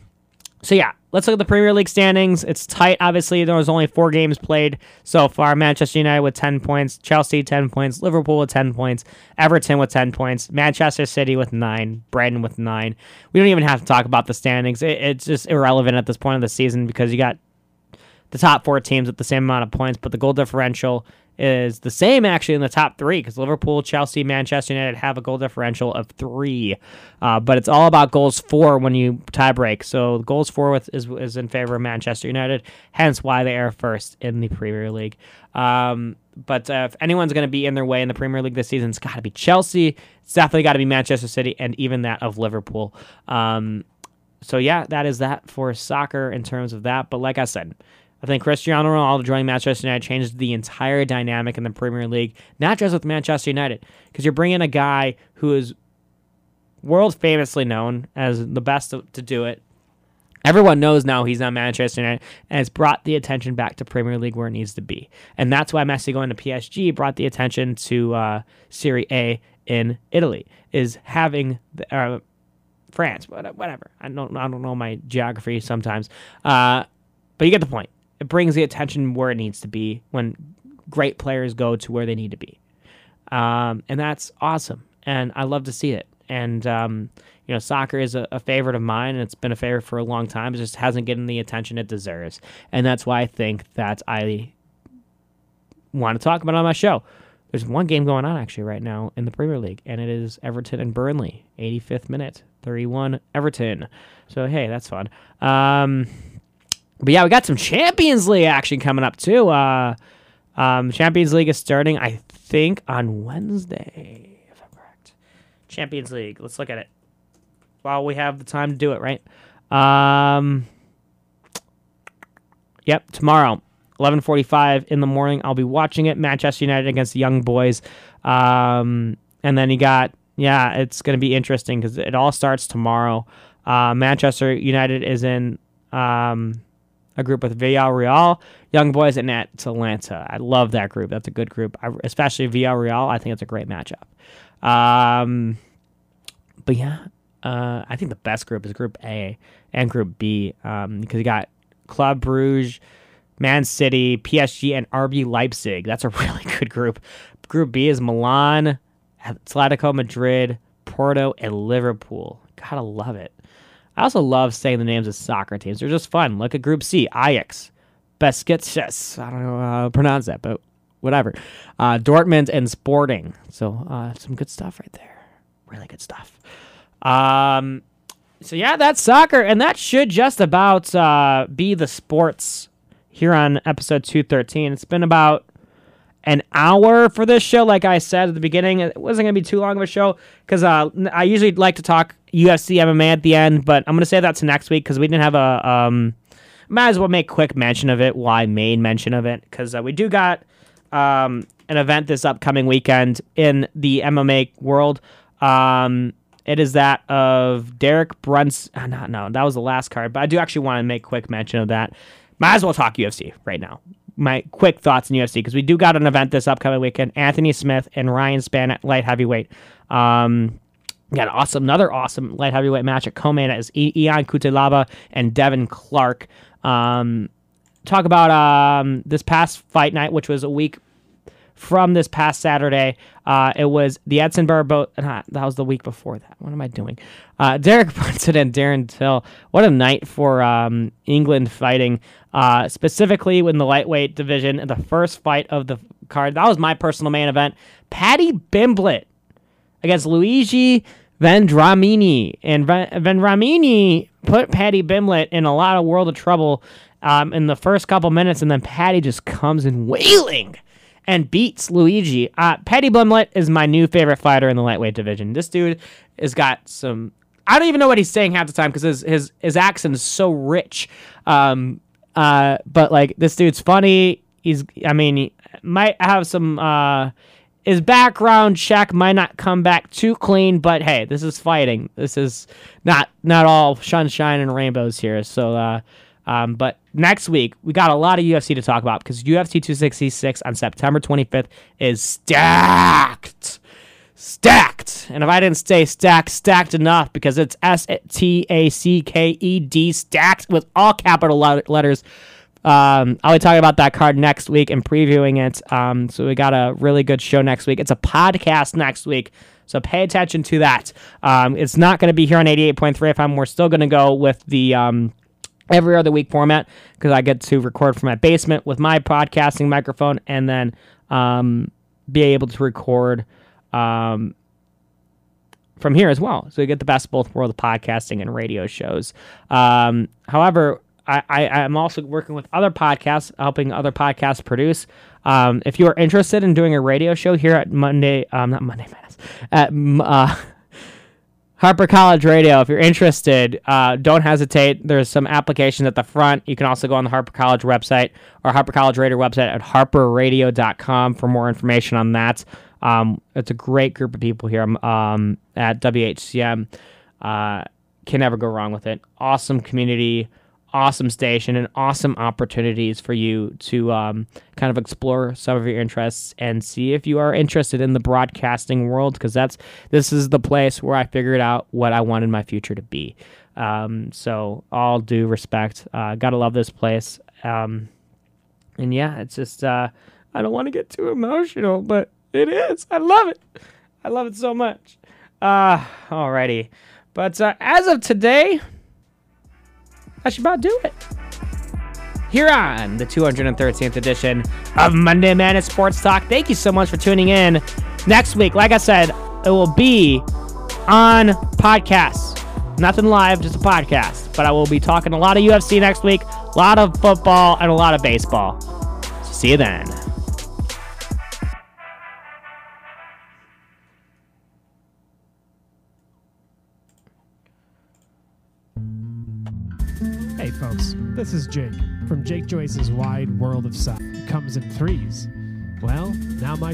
so yeah, let's look at the Premier League standings. It's tight. Obviously, there was only four games played so far. Manchester United with ten points, Chelsea ten points, Liverpool with ten points, Everton with ten points, Manchester City with nine, Brighton with nine. We don't even have to talk about the standings. It, it's just irrelevant at this point of the season because you got the top four teams with the same amount of points, but the goal differential is the same actually in the top three because Liverpool, Chelsea, Manchester United have a goal differential of three. Uh, but it's all about goals for when you tie break. So goals for with is, is in favor of Manchester United, hence why they are first in the Premier League. Um, but uh, if anyone's going to be in their way in the Premier League this season, it's got to be Chelsea. It's definitely got to be Manchester City, and even that of Liverpool. Um, so yeah, that is that for soccer in terms of that. But like I said, I think Cristiano Ronaldo joining Manchester United changed the entire dynamic in the Premier League, not just with Manchester United, because you're bringing a guy who is world famously known as the best to, to do it. Everyone knows now he's on Manchester United and it's brought the attention back to Premier League where it needs to be. And that's why Messi going to PSG brought the attention to uh, Serie A in Italy, is having the, uh, France, whatever. I don't, I don't know my geography sometimes. Uh, but you get the point it brings the attention where it needs to be when great players go to where they need to be. Um, and that's awesome. And I love to see it. And, um, you know, soccer is a, a, favorite of mine, and it's been a favorite for a long time. It just hasn't gotten the attention it deserves. And that's why I think that I want to talk about on my show. There's one game going on actually right now in the Premier League, and it is Everton and Burnley, 85th minute, 31 Everton. So, hey, that's fun. Um, but yeah, we got some Champions League action coming up too. Uh, um, Champions League is starting, I think, on Wednesday, if I'm correct. Champions League. Let's look at it while we have the time to do it. Right. Um, yep, tomorrow, 11:45 in the morning. I'll be watching it. Manchester United against the Young Boys. Um, and then you got yeah, it's going to be interesting because it all starts tomorrow. Uh, Manchester United is in. Um, a group with Villarreal, Young Boys, and Atalanta. I love that group. That's a good group, I, especially Villarreal. I think it's a great matchup. Um, but yeah, uh, I think the best group is Group A and Group B um, because you got Club Bruges, Man City, PSG, and RB Leipzig. That's a really good group. Group B is Milan, Atletico Madrid, Porto, and Liverpool. Gotta love it. I also love saying the names of soccer teams. They're just fun. Look at Group C, Ajax, Besiktas. I don't know how to pronounce that, but whatever. Uh, Dortmund and Sporting. So uh, some good stuff right there. Really good stuff. Um, so yeah, that's soccer, and that should just about uh, be the sports here on episode two thirteen. It's been about an hour for this show. Like I said at the beginning, it wasn't going to be too long of a show because uh, I usually like to talk UFC MMA at the end, but I'm to say that to next week because we didn't have a. Um, might as well make quick mention of it. Why main mention of it? Because uh, we do got um, an event this upcoming weekend in the MMA world. Um, it is that of Derek Brunson. Uh, no, no, that was the last card, but I do actually want to make quick mention of that. Might as well talk UFC right now my quick thoughts in UFC because we do got an event this upcoming weekend. Anthony Smith and Ryan Spann at light heavyweight. Um, got an awesome, another awesome light heavyweight match at co-main as Ion Cutelaba and Devin Clark. Um, talk about um, this past fight night, which was a week from this past Saturday. Uh, it was the Edson Barboza. Nah, that was the week before that. What am I doing? Uh, Derek Brunson and Darren Till. What a night for um, England fighting, uh, specifically in the lightweight division. The first fight of the card. That was my personal main event. Paddy Pimblett against Luigi Vendramini. And Vendramini put Paddy Pimblett in a lot of world of trouble um, in the first couple minutes, and then Paddy just comes in wailing and beats Luigi. Uh, Paddy Pimblett is my new favorite fighter in the lightweight division. This dude has got some. I don't even know what he's saying half the time because his, his his accent is so rich. Um, uh, but like this dude's funny. He's, I mean, he might have some. Uh, his background check might not come back too clean, but hey, this is fighting. This is not not all sunshine and rainbows here. So, uh, um, but next week we got a lot of UFC to talk about because UFC 266 on September 25th is stacked, stacked. And if I didn't say stacked, stacked enough because it's S T A C K E D stacked with all capital letters. Um, I'll be talking about that card next week and previewing it. Um, so we got a really good show next week. It's a podcast next week. So pay attention to that. Um, it's not going to be here on 88.3 FM. We're still going to go with the um, every other week format because I get to record from my basement with my podcasting microphone and then um, be able to record um, from here as well. So you get the best of both worlds podcasting and radio shows. Um, however, I, I am also working with other podcasts, helping other podcasts produce. Um, if you are interested in doing a radio show here at Monday, um, not Monday Madness, at uh, Harper College Radio, if you're interested, uh, don't hesitate. There's some applications at the front. You can also go on the Harper College website or Harper College Radio website at harperradio.com for more information on that. Um, it's a great group of people here um, at WHCM. Uh, can never go wrong with it. Awesome community awesome station and awesome opportunities for you to um, kind of explore some of your interests and see if you are interested in the broadcasting world because that's this is the place where I figured out what I wanted my future to be. Um, so all due respect, uh, gotta love this place. Um, and yeah, it's just uh, I don't want to get too emotional, but it is. I love it. I love it so much. Uh, alrighty. But uh, as of today, that should about do it. Here on the 213th edition of Monday Madness Sports Talk. Thank you so much for tuning in. Next week, like I said, it will be on podcasts. Nothing live, just a podcast. But I will be talking a lot of UFC next week, a lot of football, and a lot of baseball. See you then. Folks, this is Jake from Jake Joyce's Wide World of Sight. Comes in threes. Well, now my